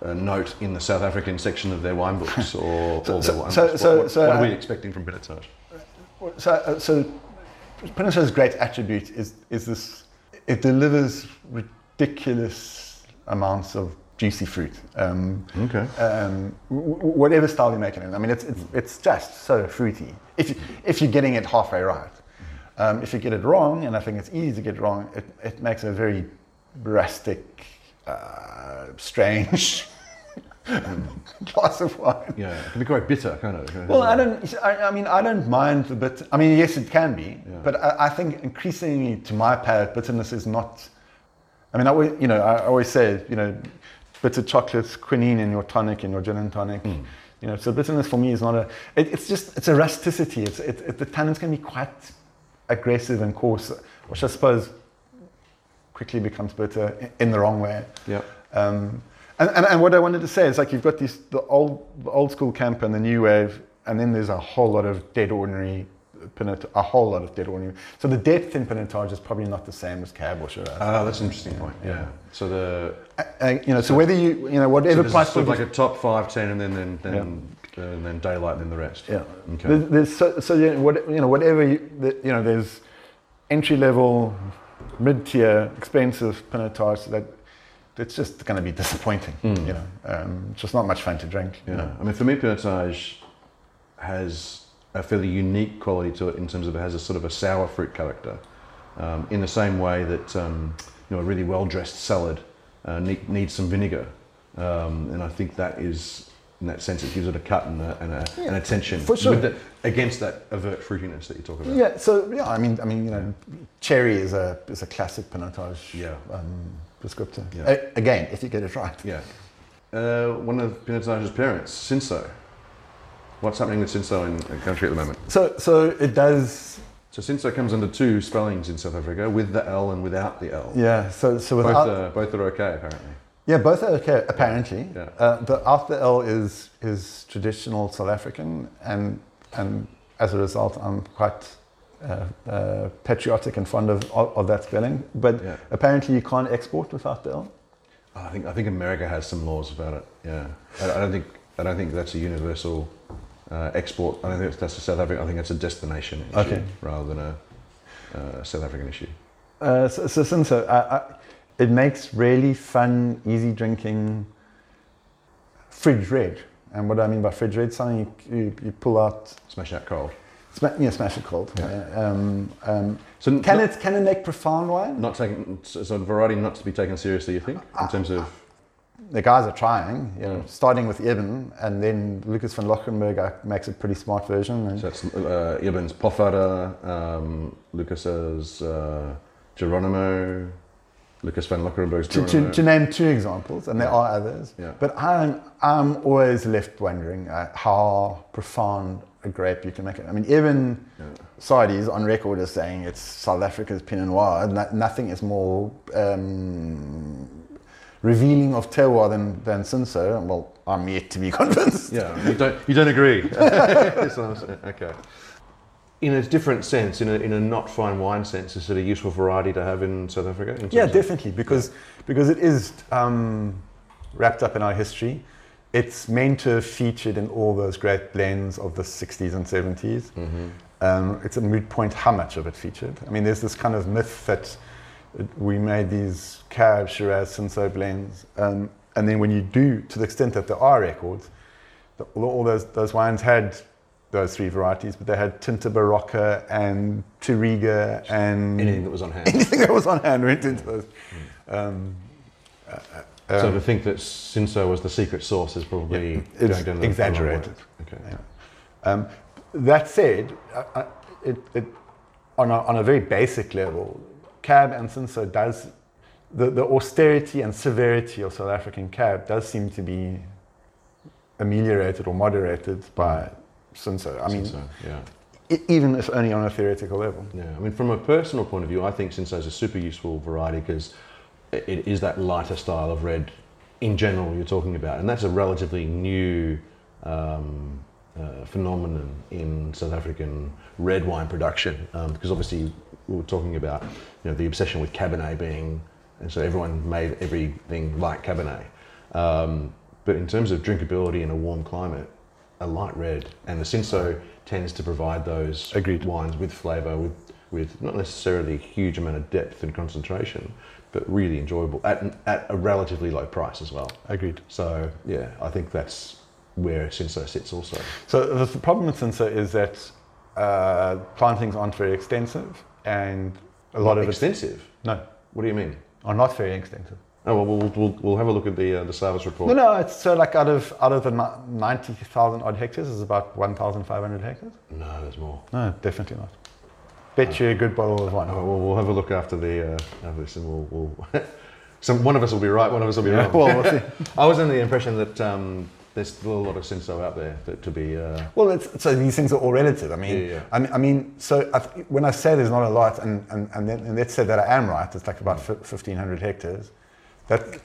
a note in the South African section of their wine books *laughs* or, or So- their wine so- books. so- what, what, so, what are we uh, expecting from Pinotage? So, uh, so Pinotage's great attribute is, is this, it delivers ridiculous amounts of juicy fruit. Um, Okay. um, w- whatever style you're making it in. I mean, it's, it's, it's just so fruity if, you, if you're getting it halfway right. Um, if you get it wrong, and I think it's easy to get wrong, it, it makes a very rustic, uh, strange *laughs* glass of wine. Yeah, it can be quite bitter, kind of. Well, I don't. I, I mean, I don't mind the bit. I mean, yes, it can be, Yeah. but I, I think increasingly, to my palate, bitterness is not. I mean, I always, you know, I always say, you know, bitter chocolate, quinine in your tonic, in your gin and tonic. You know, so bitterness for me is not a. It, it's just it's a rusticity. It's it, it, the tannins can be quite aggressive and coarse, which I suppose quickly becomes bitter i- in the wrong way. Yeah. Um, and, and, and what I wanted to say is like you've got these the old the old school camp and the new wave, and then there's a whole lot of dead ordinary pinot, a whole lot of dead ordinary. So the depth in pinotage is probably not the same as cab or Shiraz. Ah, that's an interesting point. Yeah. So the Uh, uh, you know, so whether you you know so whatever there's price sort of like a top five, ten, and then then then, and then daylight, and then the rest. Yeah. Okay. There's, there's so, so you know, what, you know, whatever you, the, you know, there's entry level, mid tier, expensive pinotage that it's just going to be disappointing. Mm. You know, um, just not much fun to drink. you Yeah, know. I mean, for me, Pinotage has a fairly unique quality to it in terms of it has a sort of a sour fruit character, um, in the same way that um, you know a really well dressed salad uh, need, needs some vinegar, um, and I think that is. In that sense, it gives it a cut and a, and a, and a tension for sure. the, against that overt fruitiness that you talk about. Yeah. So yeah, I mean, I mean, you know, cherry is a is a classic pinotage Yeah. um, descriptor. Yeah. A- again, if you get it right. Yeah. Uh, one of Pinotage's parents, Cinsault. What's happening with Cinsault in the country at the moment? So so it does. So Cinsault comes under two spellings in South Africa, with the L and without the L. Yeah. So so Both, are, both are okay, apparently. Yeah, both are okay, apparently. Yeah. Uh, the after L is is traditional South African, and and as a result, I'm quite uh, uh, patriotic and fond of, of, of that spelling. But Yeah. apparently, you can't export without the L. I think I think America has some laws about it. Yeah, I, I don't think I don't think that's a universal uh, export. I don't think that's a South African. I think it's a destination issue Okay. rather than a uh, South African issue. Uh, so, so, I, I, it makes really fun, easy drinking fridge red. And what do I mean by fridge red, something you, you, you pull out, Smash out cold. sma- yeah, smash it cold. Yeah. Uh, um, um, So can not, it can it make profound wine? not taken so so variety not to be taken seriously. You think in terms of the guys are trying, you know, starting with Eben, and then Lukas van Loggerenberg uh, makes a pretty smart version. And so that's uh, Eben's um, Lukas's uh, Geronimo, Lukas van Loggerenberg's to, Geronimo. to, to name two examples, and there are others, Yeah. but I'm, I'm always left wondering uh, how profound a grape you can make it. I mean, Eben Yeah. Sadie's on record as saying it's South Africa's Pinot Noir. No, nothing is more um, revealing of terroir than, than Cinsault. Well, I'm yet to be *laughs* convinced. Yeah, you don't you don't agree. That's what I'm. Okay. In a different sense, in a, in a not fine wine sense, is it a useful variety to have in South Africa? in Yeah, definitely, because because it is um, wrapped up in our history. It's meant to have featured in all those great blends of the 60s and 70s. Mhm. Um, it's a moot point how much of it featured. I mean, there's this kind of myth that we made these Cab, Shiraz, Cinsault blends, um, and then when you do, to the extent that there are records, the, all, those those wines had those three varieties, but they had Tinta Barocca and Tiriga and Anything that was on hand. anything that was on hand went into those. Um, uh, uh, so um, to think that Cinsault was the secret sauce is probably Yeah, going down the exaggerated. Okay. Yeah. um, that said, I, I, it, it, on, a, on a very basic level, cab and Cinsault does the, the austerity and severity of South African cab does seem to be ameliorated or moderated by Cinsault. I mean, Cinsault, yeah. e- even if only on a theoretical level. Yeah, I mean, from a personal point of view, I think Cinsault is a super useful variety because it is that lighter style of red in general you're talking about, and that's a relatively new um, uh, phenomenon in South African red wine production, um, because obviously we were talking about you know the obsession with Cabernet being, and so everyone made everything like Cabernet. Um, but in terms of drinkability in a warm climate, a light red, and the Cinsault tends to provide those Agreed. wines with flavour, with with not necessarily a huge amount of depth and concentration, but really enjoyable at at a relatively low price as well. Agreed. So yeah, I think that's where Cinsault sits also. So the, problem with Cinsault is that uh, plantings aren't very extensive, and a lot of it's extensive. no, What do you mean? are not very extensive. Oh well, we'll, we'll, we'll have a look at the uh, the service report. No, no, it's so like out of out of the ni- ninety thousand odd hectares, is about one thousand five hundred hectares. No, there's more. No, definitely not. Bet you a good bottle of wine. Oh, well, we'll have a look after the uh, after this, and we'll, we'll *laughs* some one of us will be right, one of us will be Yeah, wrong. well, we'll *laughs* see. I was under the impression that um, there's still a lot of Cinsault out there that to be. Uh, Well, it's, so these things are all relative. I mean, Yeah, yeah. I mean, I mean so I th- when I say there's not a lot, and, and, and, then, and let's say that I am right, it's like about fif- 1,500 hectares. That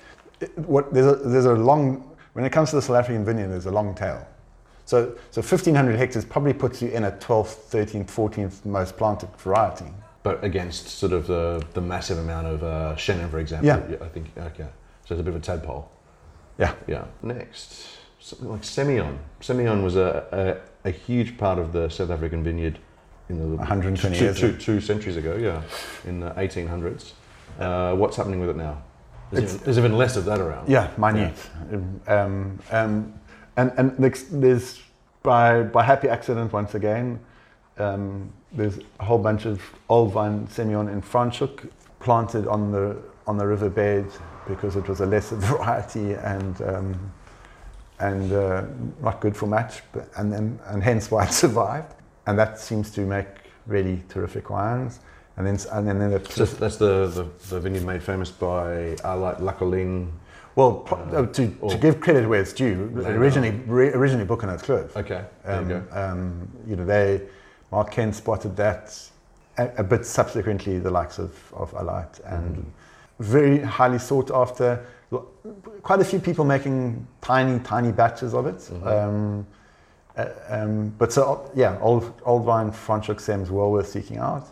what there's a, there's a long when it comes to the South African vineyard, there's a long tail. So so 1,500 hectares probably puts you in a 12th, 13th, 14th most planted variety. but against sort of the, the massive amount of uh, Chenin, for example. Yeah. I think okay. So it's a bit of a tadpole. Yeah. Yeah. Next, something like Semillon. Semillon was a, a, a huge part of the South African vineyard in the 120 two, years two, two centuries ago. Yeah, in the 1800s. Uh, what's happening with it now? There's even, there's even less of that around. Yeah, minute. Um, um, and and there's, there's by by happy accident once again, um, there's a whole bunch of old vine Semillon in Franschhoek planted on the on the riverbed because it was a lesser *laughs* variety and um, and uh, not good for much, but, and then and hence why it *laughs* survived. And that seems to make really terrific wines. And then and then, then So that's the, the, the vineyard made famous by uh, like La Colline. Well, uh, to, to give credit where it's due, originally re- originally Boekenhoutskloof. Okay, there Um, you go. um, you know, they Marc Kent spotted that a, a bit subsequently, the likes of of Alheit and Mhm. Very highly sought after. Quite a few people making tiny, tiny batches of it. Mhm. Um, uh, um, but so yeah, old old vine Franschhoek Sems well worth seeking out.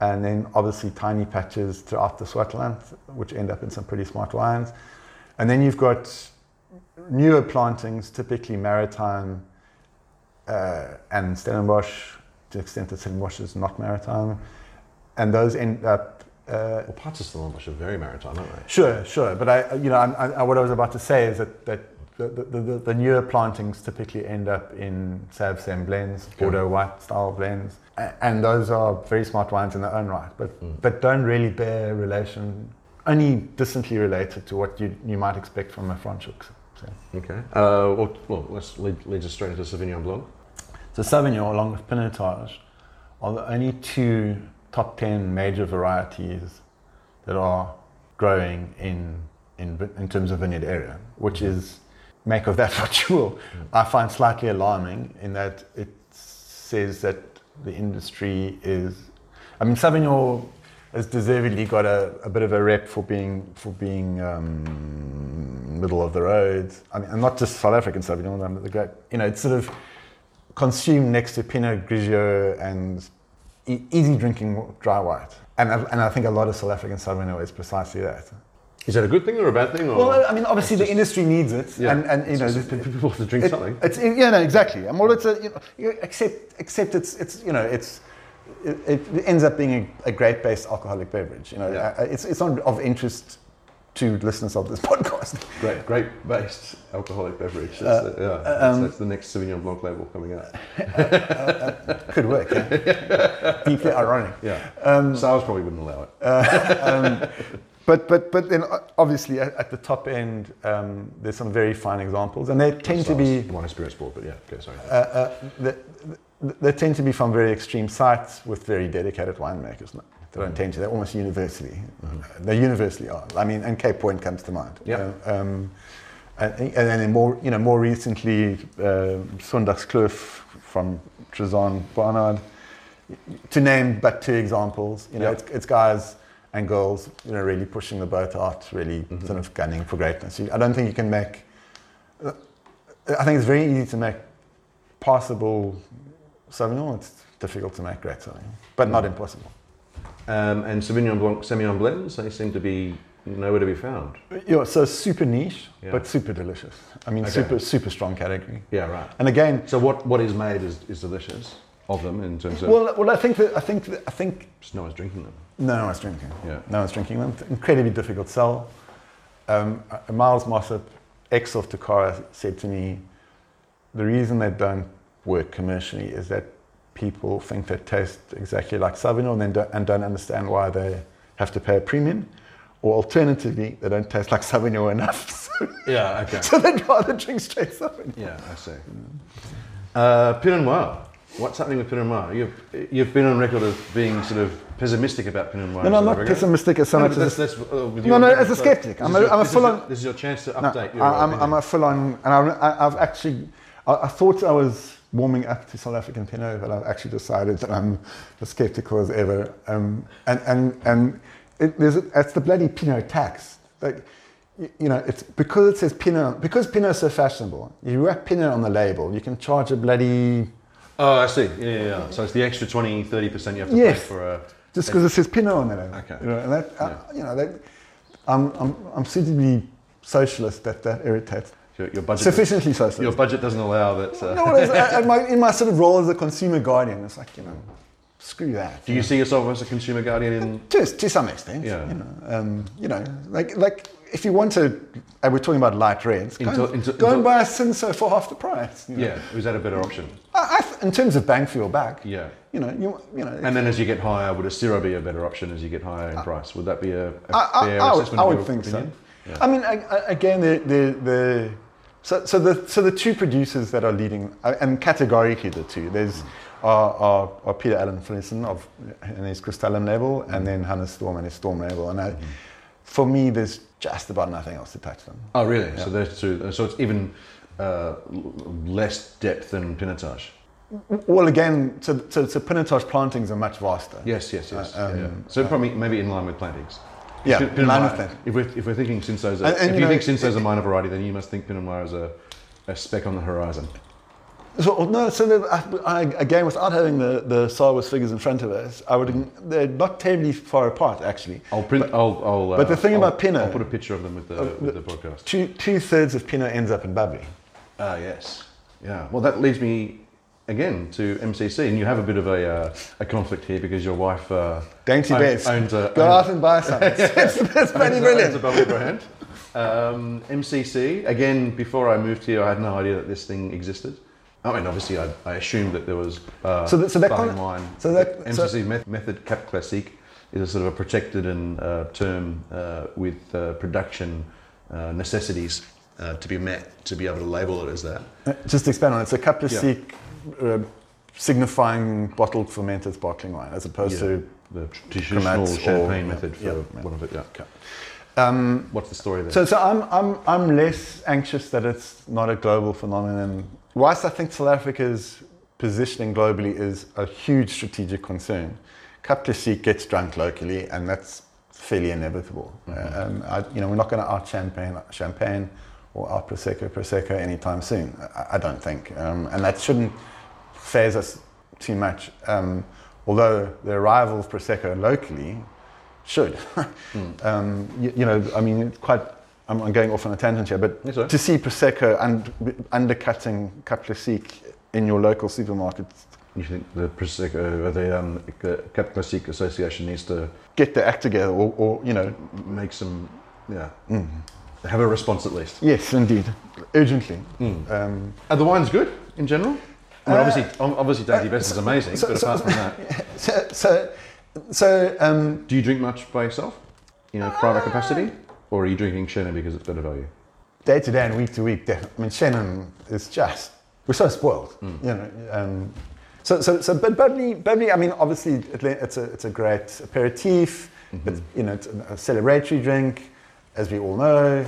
And then obviously tiny patches throughout the Swartland, which end up in some pretty smart wines. And then you've got newer plantings, typically maritime uh, and Stellenbosch, to the extent that Stellenbosch is not maritime. And those end up, uh, Well, parts of Stellenbosch are very maritime, aren't they? sure, sure. But I, you know, I, I, what I was about to say is that, that the, the, the, the newer plantings typically end up in Sav Sem blends, Bordeaux white style blends. And those are very smart wines in their own right, but, Mm. but don't really bear relation, only distantly related to what you, you might expect from a Franschhoek. So. Okay. Uh, well, well, let's lead, lead us straight into Sauvignon Blanc. So Sauvignon, along with Pinotage, are the only two top 10 major varieties that are growing in, in, in terms of vineyard area, which is, make of that *laughs* what you will. I find slightly alarming in that it says that the industry is, I mean, Sauvignon has deservedly got a, a bit of a rep for being, for being um, middle of the road. I mean, and not just South African Sauvignon, but the great, you know, it's sort of, consumed next to Pinot Grigio and e- easy drinking dry white. And, I- and I think a lot of South African Sauvignon is precisely that. Is that a good thing or a bad thing? Or Well, I mean, obviously the industry needs it, Yeah. and, and you know, just people have to drink it- something. It's yeah, no, exactly. And well, it's a you know, except except it's it's you know it's it, it ends up being a, a great based alcoholic beverage. You know, Yeah. Uh, it's it's not of interest to listeners of this *laughs* podcast. Great, great based alcoholic beverage. That's, Uh, the, yeah, that's, um, that's the next Sauvignon Blanc label coming out. *laughs* Could work. Yeah? *laughs* Deeply ironic. Yeah. Um, SARS probably wouldn't allow it. um, but but but then uh, obviously at, at the top end um, there's some very fine examples, and they tend to be and spirit sport, but yeah, okay, sorry. uh, uh, they, they tend to be from very extreme sites with very dedicated winemakers. No, They don't tend to. They're almost universally. They universally are. I mean, and Cape Point comes to mind. Yep. Uh, um, and, and then more, you know, more recently, uh, Sondagskloof from Trizanne Barnard, to name but two examples. You know, it's, it's guys and girls, you know, really pushing the boat out, really sort of gunning for greatness. I don't think you can make. I think it's very easy to make passable Sauvignon. It's difficult to make great Sauvignon, but not impossible. Um, and Sauvignon Blanc, Semillon blends, they seem to be nowhere to be found. Yeah, so super niche, Yeah. but super delicious. I mean, Okay. super super strong category. Yeah, right. And again, So what, what is made is, is delicious of them in terms of well, well, I think that I think that, I think just no one's drinking them. no one's drinking. Yeah. No one's drinking them. Incredibly difficult to sell. Um, uh, Miles Mossop, ex of Tokara, said to me, the reason they don't work commercially is that people think they taste exactly like Sauvignon and, then don't, and don't understand why they have to pay a premium. Or alternatively, they don't taste like Sauvignon enough. *laughs* So, Yeah, okay. *laughs* so they'd rather drink straight Sauvignon. Yeah, I see. Uh, Pinot Noir. What's happening with Pinot Noir? You've, you've been on record as being sort of pessimistic about Pinot Noir. No, no, I'm not pessimistic as so No, much as that's, that's, uh, No, no, as a skeptic. this I'm is a- your- I'm a full your- on- This is your chance to No, update your I- I'm. I'm a full on, and I, I, have actually, I, I thought I was warming up to South African Pinot, but I've actually decided that I'm as skeptical as ever. Um, and and, and it, there's, it's the bloody Pinot tax. Like, you, know, it's because it says Pinot, because Pinot is so fashionable, you wrap Pinot on the label, you can charge a bloody, Oh, I see. Yeah, yeah, yeah. So it's the extra 20, 30% you have to Yes. pay for a. just because it says Pinot on the label. Okay. You know, and that, uh, you know, that, I'm, I'm, I'm suitably socialist that that irritates. Your, your budget. Sufficiently socialist. Your budget doesn't allow that. Uh, No, it's- at my, in my sort of role as a consumer guardian, it's like, you know, screw that. do you see yourself as a consumer guardian in? To, to some extent, Yeah. you know, um, you know, like, like if you want to, and we're talking about light reds, go, Into- and, into- go and buy a Cinsault for half the price. you know. Yeah. Was that a better option? I, I, in terms of bang for your buck, Yeah. you know, you, you know, And then as you get higher, would a Syrah be a better option as you get higher in price? Would that be a, a I, fair I would, assessment I of would think opinion? so. I mean, I, I, again, the, the, the so, so the so the two producers that are leading, uh, and categorically the two, there's are, are, are Peter Allan Finlayson of and his Crystallum label, and then Hannes Storm and his Storm label. And I, for me, there's just about nothing else to touch them. Oh, really? So there's two. So it's even uh, less depth than Pinotage. Well, again, so, so, so Pinotage plantings are much vaster. Yes, yes, yes. Uh, yeah, yeah. um, So probably maybe in line with plantings. Yeah, Pinot Noir-. If we're, if we're thinking Cinsault's, a, And- and, if you you, know, think Cinsault's a minor variety, then you must think Pinot Noir is a, a speck on the horizon. So no, so the, I, I, again, without having the the SAWIS figures in front of us, I would they're not terribly far apart actually. I'll print. I'll. I'll uh, but the thing I'll- about Pinot- I'll put a picture of them with the, Uh, with the podcast. Two two thirds of Pinot ends up in bubbly. Ah, yes. Yeah. Well, that leads me again to MCC, and you have a bit of a, uh, a conflict here because your wife uh, Dainty owns, beds. owns a Go out and buy some. *laughs* It's, it's, it's owns a- owns a brilliant. brand. Um, MCC again. Before I moved here, I had no idea that this thing existed. I mean, obviously, I, I assumed that there was uh, So that- so that sparkling con- wine. so that- MCC so- meth- method Cap Classique is a sort of a protected and uh, term uh, with uh, production uh, necessities uh, to be met to be able to label it as that. Just expand on it, it's a cup of Yeah. Uh, signifying bottled fermented sparkling wine, as opposed Yeah. to. the traditional Crémants or- champagne method for yeah, one of it. Yeah. Um, What's the story there? so, so I'm, I'm, I'm less anxious that it's not a global phenomenon. Whilst I think South Africa's positioning globally is a huge strategic concern, Cap Classique gets drunk locally, and that's fairly inevitable. Uh, um, I, you know, we're not going to out champagne champagne or out prosecco prosecco anytime soon. I, I don't think, um, and that shouldn't phase us too much. Um, although the arrival of prosecco locally should. *laughs* um, you, you know, I mean, quite. I'm, I'm going off on a tangent here, but Yes, to see prosecco and undercutting Cap in your local supermarkets, you think the Prosecco, uh, the um, Cap Classique Association needs to get their act together, or, or you know, make some, yeah, Mm. Have a response at least. yes, indeed, urgently. Mm. Um, Are the wines good in general? I mean, Uh, obviously, ob- obviously, Dainty Bess is amazing, so- but so- apart from that, *laughs* so, so, so um, do you drink much by yourself in a private capacity, or are you drinking Chenin because it's better value? day to day and week to week, I mean, Chenin is just, we're so spoiled, you know. Um, so, so, so, but bubbly, bubbly, I mean, obviously, it's a, it's a great aperitif, it's, you know, it's a celebratory drink, as we all know.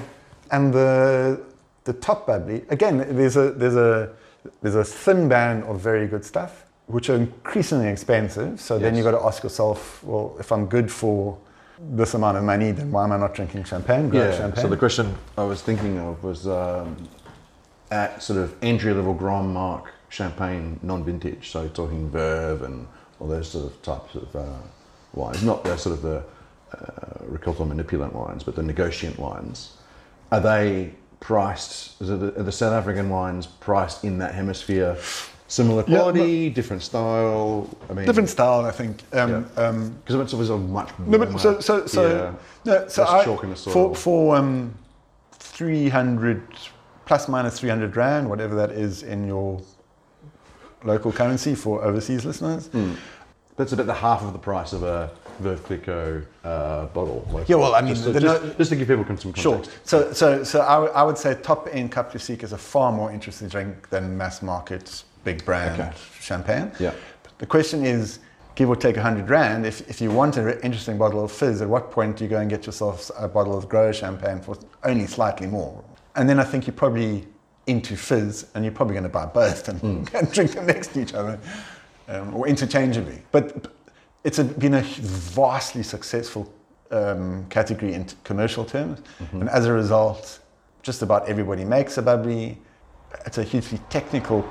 And the, the top bubbly, again, there's a, there's a, there's a thin band of very good stuff, which are increasingly expensive. So then you've got to ask yourself, well, if I'm good for this amount of money, then why am I not drinking champagne? Yeah. champagne. So the question I was thinking of was um, at sort of entry level Grande Marque champagne non-vintage. So talking Veuve and all those sort of types of uh, wines, not the sort of the uh, Récoltant manipulant wines, but the negotiant wines. Are they priced? Is it the, are the South African wines priced in that hemisphere? Similar Yeah, quality, different style. I mean, different style, I think. Um, um, because it's obviously a much. no, but so so so yeah, no, so I, chalk in the soil. for for um, three hundred plus minus three hundred rand, whatever that is in your local currency for overseas listeners. That's about the half of the price of a Clicquot uh, bottle. Like, Yeah, well, I mean, just, to, just, no- just to give people some context. Sure. So, so, so I, would- I would say top end Cap Classique is a far more interesting drink than mass market big brand Okay. champagne. Yeah. But the question is, give or take 100 rand, if, if you want an interesting bottle of fizz, at what point do you go and get yourself a bottle of Grower champagne for only slightly more? And then I think you're probably into fizz and you're probably going to buy both and, *laughs* and drink them next to each other um, or interchangeably. But it's a, been a vastly successful um, category in commercial terms. And as a result, just about everybody makes a bubbly. It's a hugely technical,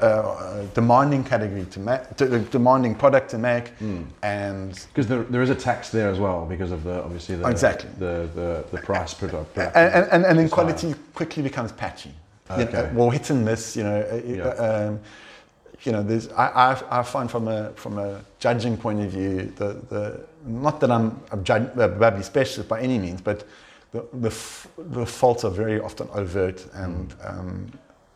uh, demanding category to make, to, demanding product to make. And Because there, there is a tax there as well because of the obviously the Exactly. the, the, the price product. and, and, and, and then quality quickly becomes patchy. You know, Okay. well, hit and miss. You know, uh, Yeah. uh, um, you know. There's I, I, I find from a from a judging point of view, the, the not that I'm a, judge, a specialist by any means, but the the, f- the faults are very often overt and um,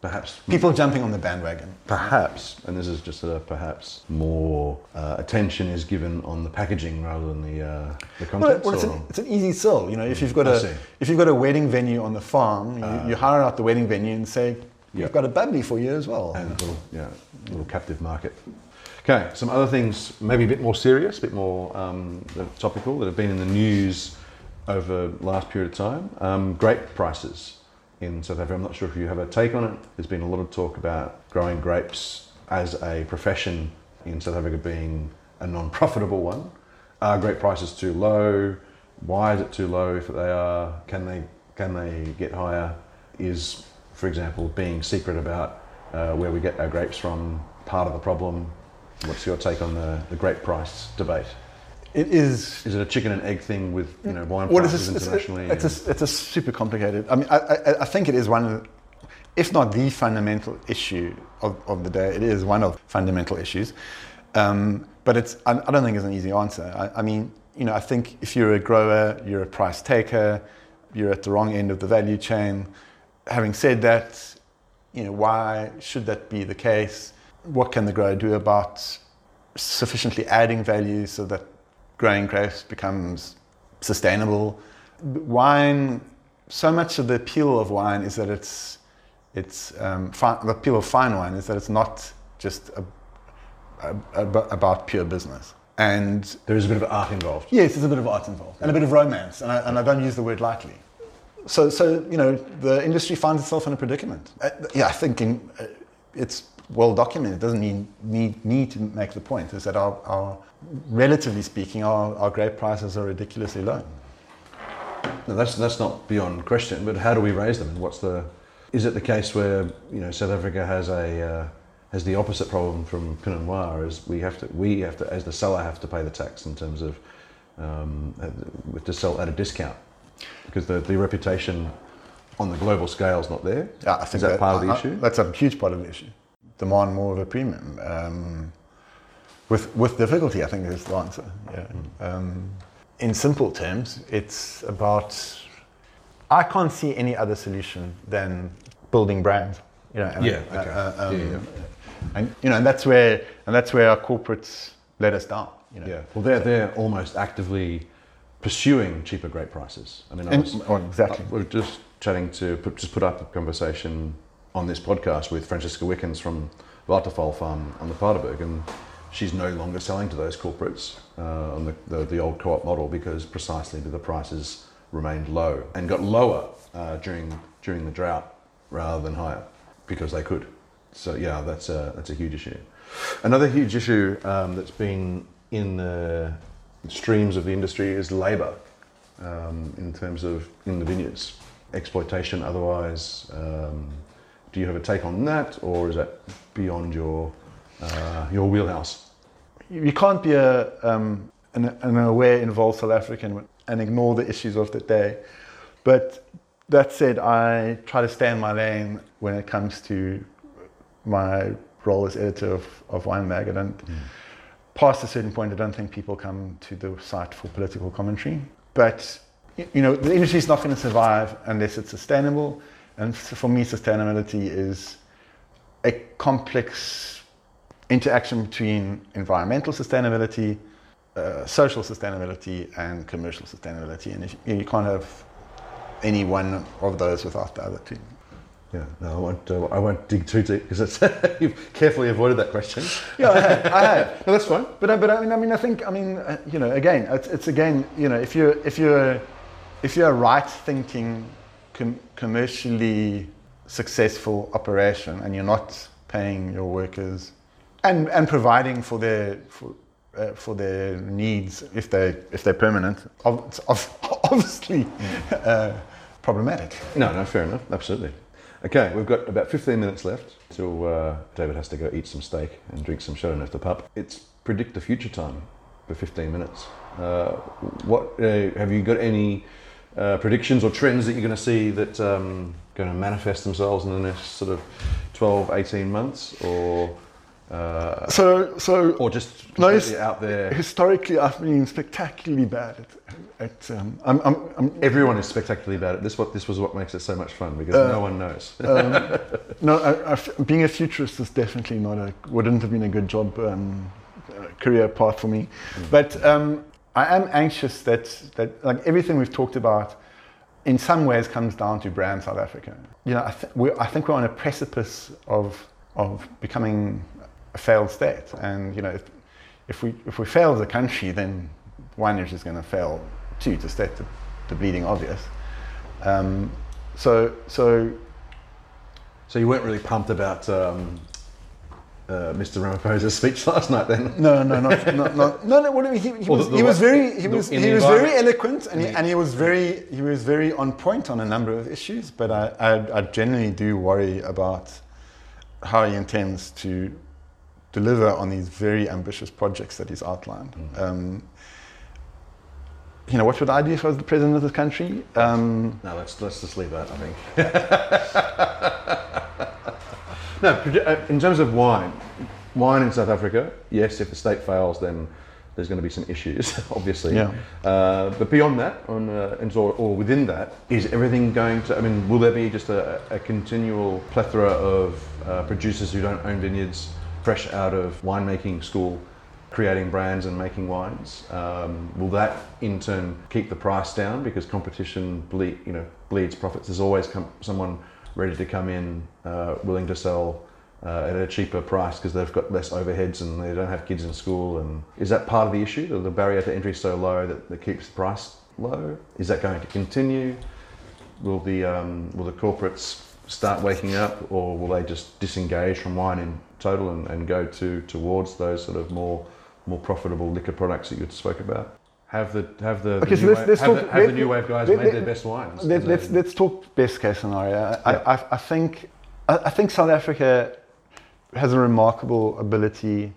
perhaps people jumping on the bandwagon. perhaps, and this is just a perhaps more uh, attention is given on the packaging rather than the uh, the Well, well, it's, an, it's an easy sell. You know, if you've got I a see. if you've got a wedding venue on the farm, you, Ah. you hire out the wedding venue and say, Yeah. "We've got a bubbly for you as well." and a little, yeah, little captive market. Okay, some other things, maybe a bit more serious, a bit more um, topical, that have been in the news over the last period of time. Um, grape prices in South Africa. I'm not sure if you have a take on it. There's been a lot of talk about growing grapes as a profession in South Africa being a non-profitable one. Are grape prices too low? Why is it too low if they are? Can they can they get higher? Is, for example, being secret about uh, where we get our grapes from part of the problem? What's your take on the, the grape price debate? It is. Is it a chicken and egg thing with you know wine Well, prices it's, a, internationally? it's, a, it's a super complicated. I mean, I, I, I think it is one of, the- if not the fundamental issue of, of the day, it is one of fundamental issues. Um, but it's, I, I don't think it's an easy answer. I, I mean, you know, I think if you're a grower, you're a price taker, you're at the wrong end of the value chain. Having said that, you know, why should that be the case? What can the grower do about sufficiently adding value so that growing grapes becomes sustainable? Wine, so much of the appeal of wine is that it's, it's um, fi- the appeal of fine wine is that it's not just a, a, a- about pure business. And there is a bit of art involved. Yes, there's a bit of art involved and a bit of romance, and I, and I don't use the word lightly. So, so you know, the industry finds itself in a predicament. Uh, yeah, I think in, uh, it's well documented. It doesn't need, need, need to make the point. Is that our, our relatively speaking, our, our grape prices are ridiculously low. No, that's that's not beyond question. But how do we raise them? What's the? Is it the case where you know South Africa has a uh, has the opposite problem from Pinot Noir? Is we have to we have to as the seller have to pay the tax in terms of um, uh, to sell at a discount because the, the reputation on the global scale is not there. Yeah, I think is that, part of the I- issue? That's a huge part of the issue. Demand more of a premium. Um, with, with difficulty, I think is the answer. Yeah. Um, in simple terms, it's about. I can't see any other solution than building brands. You know, and, Yeah, okay. uh, um, Yeah, yeah. And you know, and that's where and that's where our corporates let us down. You know. Yeah. Well, they're they're almost actively pursuing cheaper grape prices. I mean, I was, oh, exactly. we're just chatting to put, just put up a conversation on this podcast with Francesca Wickens from Waterfall Farm on the Paardeberg, and she's no longer selling to those corporates uh, on the, the, the old co-op model because precisely the prices remained low and got lower uh, during during the drought rather than higher because they could. So yeah, that's a that's a huge issue. Another huge issue um, that's been in the streams of the industry is labour um, in terms of in the vineyards, exploitation otherwise. Um, do you have a take on that, or is that beyond your uh, your wheelhouse? You can't be a, um, an, an aware, involved South African and ignore the issues of the day. But that said, I try to stay in my lane when it comes to my role as editor of, of Wine Mag. I don't, mm. Past a certain point, I don't think people come to the site for political commentary. But, you know, the industry is not going to survive unless it's sustainable. And for me, sustainability is a complex interaction between environmental sustainability, uh, social sustainability, and commercial sustainability. And if, you can't have any one of those without the other two. Yeah, no, I won't. Uh, I won't dig too deep because *laughs* you've carefully avoided that question. Yeah, I have. I have. no, that's fine. But uh, but I mean, I mean, I think, I mean, uh, you know, again, it's, it's, again, you know, if you're if you're if you're a right-thinking, com- commercially successful operation, and you're not paying your workers and and providing for their for, uh, for their needs if they if they're permanent, it's *laughs* obviously mm. uh, problematic. No, no, fair enough. Absolutely. Okay, we've got about 15 minutes left till uh, David has to go eat some steak and drink some Chateauneuf du Pape. It's predict the future time for 15 minutes. Uh, what uh, have you got any uh, predictions or trends that you're going to see that um, going to manifest themselves in the next sort of 12, 18 months, or uh, so, so, or just no, out there. Historically, I've been spectacularly bad at. at um, I'm, I'm, I'm, Everyone is spectacularly bad at this. What this was what makes it so much fun because uh, no one knows. um, no, I, I, being a futurist is definitely not a. Wouldn't have been a good job um, career path for me, mm. but um, I am anxious that that like everything we've talked about, in some ways, comes down to brand South Africa. You know, I, th- I think we're on a precipice of of becoming a failed state. And you know, if, if we if we fail as a country, then winery is just going to fail too, to state the, the bleeding obvious. Um, so so so you weren't really pumped about um, uh, Mr. Ramaphosa's speech *laughs* last night, then? No, no, not, not, not no, no. What, he, he, was, the, the, he was very, he was, he was very eloquent, and he, and he was very, he was very on point on a number of issues. But I, I, I generally do worry about how he intends to deliver on these very ambitious projects that he's outlined. Mm. Um, you know, what would I do if I was the president of this country? Um, no, let's let's just leave that. I think. *laughs* no, uh, in terms of wine, wine in South Africa, yes. If the state fails, then there's going to be some issues, *laughs* obviously. Yeah. Uh, but beyond that, on uh, or, or, within that, is everything going to? I mean, will there be just a, a continual plethora of uh, producers who don't own vineyards? Fresh out of winemaking school, creating brands and making wines. Um, will that in turn keep the price down because competition bleed, you know, bleeds profits? There's always come, someone ready to come in, uh, willing to sell uh, at a cheaper price because they've got less overheads and they don't have kids in school. And is that part of the issue? The barrier to entry is so low that, that keeps the price low. Is that going to continue? Will the um, will the corporates start waking up, or will they just disengage from wine in total and, and go to towards those sort of more more profitable liquor products that you spoke about? Have the have the, okay, the so let's, let's have, talk, the, have let, the new wave guys let, made let, their best wines? Let, us let's, let's talk best case scenario. Yeah. I, I, I, think I, think South Africa has a remarkable ability,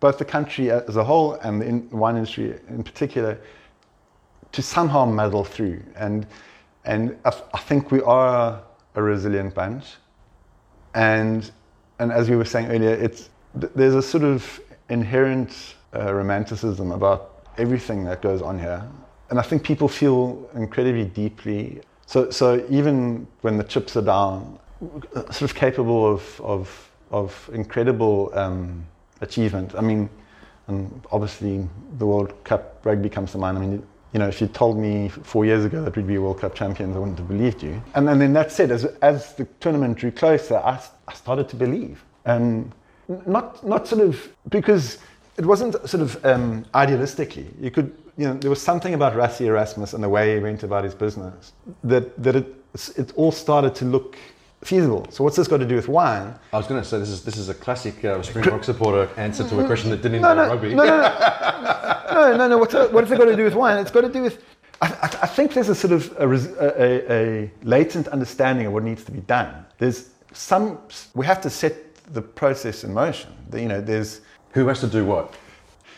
both the country as a whole and the in, wine industry in particular, to somehow muddle through. And and I, I think we are a resilient bunch. And, and as we were saying earlier, it's, there's a sort of inherent uh, romanticism about everything that goes on here. And I think people feel incredibly deeply. So, so even when the chips are down, sort of capable of, of, of incredible um, achievement. I mean, and obviously the World Cup rugby comes to mind. I mean, you know, if you told me four years ago that we'd be World Cup champions, I wouldn't have believed you. And, and then that said, as, as the tournament drew closer, I, I started to believe. And not, not sort of, because it wasn't sort of um, idealistically. You could, you know, there was something about Rassie Erasmus and the way he went about his business that, that it, it all started to look feasible. So what's this got to do with wine? I was going to say this is this is a classic uh, Springbok supporter answer to a question that didn't No, involve no, rugby. no, no, no, *laughs* no, no, no. What's it, what's it got to do with wine? It's got to do with. I, I, I think there's a sort of a, res- a, a, latent understanding of what needs to be done. There's some. We have to set the process in motion. You know, there's. Who has to do what?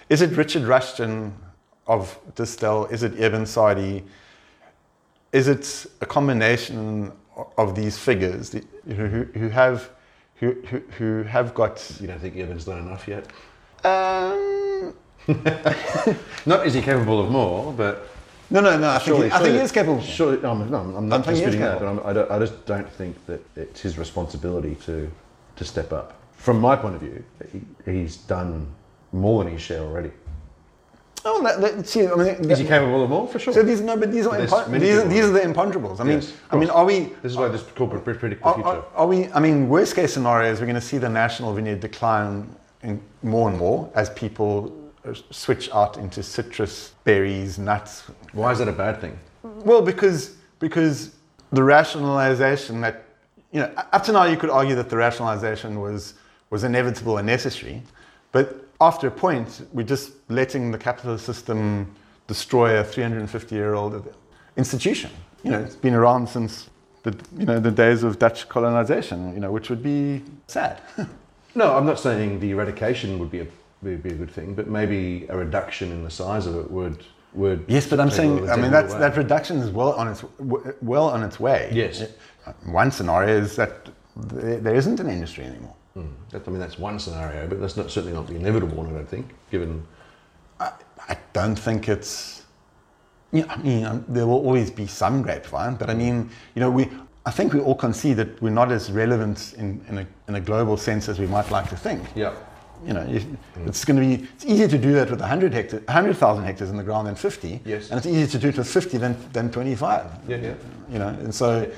Is it Richard Rushton of Distell? Is it Eben Sadie? Is it a combination of these figures who, who have who, who, who have got You don't think Eben's done enough yet? um, *laughs* Not is he capable of more, but no no no I think, he, I think surely- he is capable. Surely, no, I'm, no, I'm not disputing that, but. I'm, I, don't, I just don't think that it's his responsibility to to step up. From my point of view, he, he's done more than his share already. Oh, that, that, see, I mean, Is he capable of more? For sure. so these no, but these are impo- these, these are the imponderables. I mean, Yes, I mean, are we? this is why this corporate predict the Are, future. are, are we? I mean, worst case scenario is we're going to see the national vineyard decline in more and more as people uh, switch out into citrus, berries, nuts. why is that a bad thing? Well, because because the rationalization that you know up to now you could argue that the rationalization was was inevitable and necessary, but after a point we're just letting the capitalist system destroy a 350 year old institution. You know, it's been around since the you know the days of Dutch colonization. You know, which would be sad. *laughs* No, I'm not saying the eradication would be a would be a good thing, but maybe a reduction in the size of it would would. Yes, but I'm saying, I mean, that's, away. that reduction is well on its well on its way. Yes. One scenario is that there isn't an industry anymore. Mm. I mean, that's one scenario, but that's not certainly not the inevitable one. I don't think, given I, I don't think it's. Know, I mean, um, there will always be some grapevine, but I mean, you know, we. I think we all concede that we're not as relevant in, in, a, in a global sense as we might like to think. yeah. You know, if, it's going to be. It's easier to do that with 100 hectares, 100,000 hectares in the ground than 50. Yes. And it's easier to do it with 50 than, than 25. Yeah, yeah. You know, and so,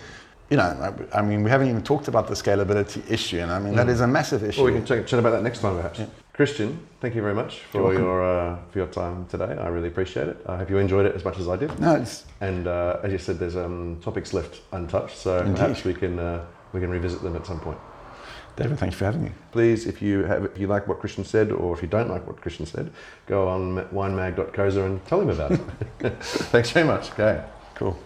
you know, I, mean, we haven't even talked about the scalability issue, and I mean, that is a massive issue. Well, we can chat, chat about that next time, perhaps. Christian, thank you very much for your uh, for your time today. I really appreciate it. I hope you enjoyed it as much as I did. no, it's And uh, as you said, there's um, topics left untouched, so Indeed. perhaps we can uh, we can revisit them at some point. David. Thanks for having me. Please, if you have, if you like what Christian said, or if you don't like what Christian said, go on winemag.co.za and tell him about it. *laughs* *laughs* Thanks very much. Okay. Cool.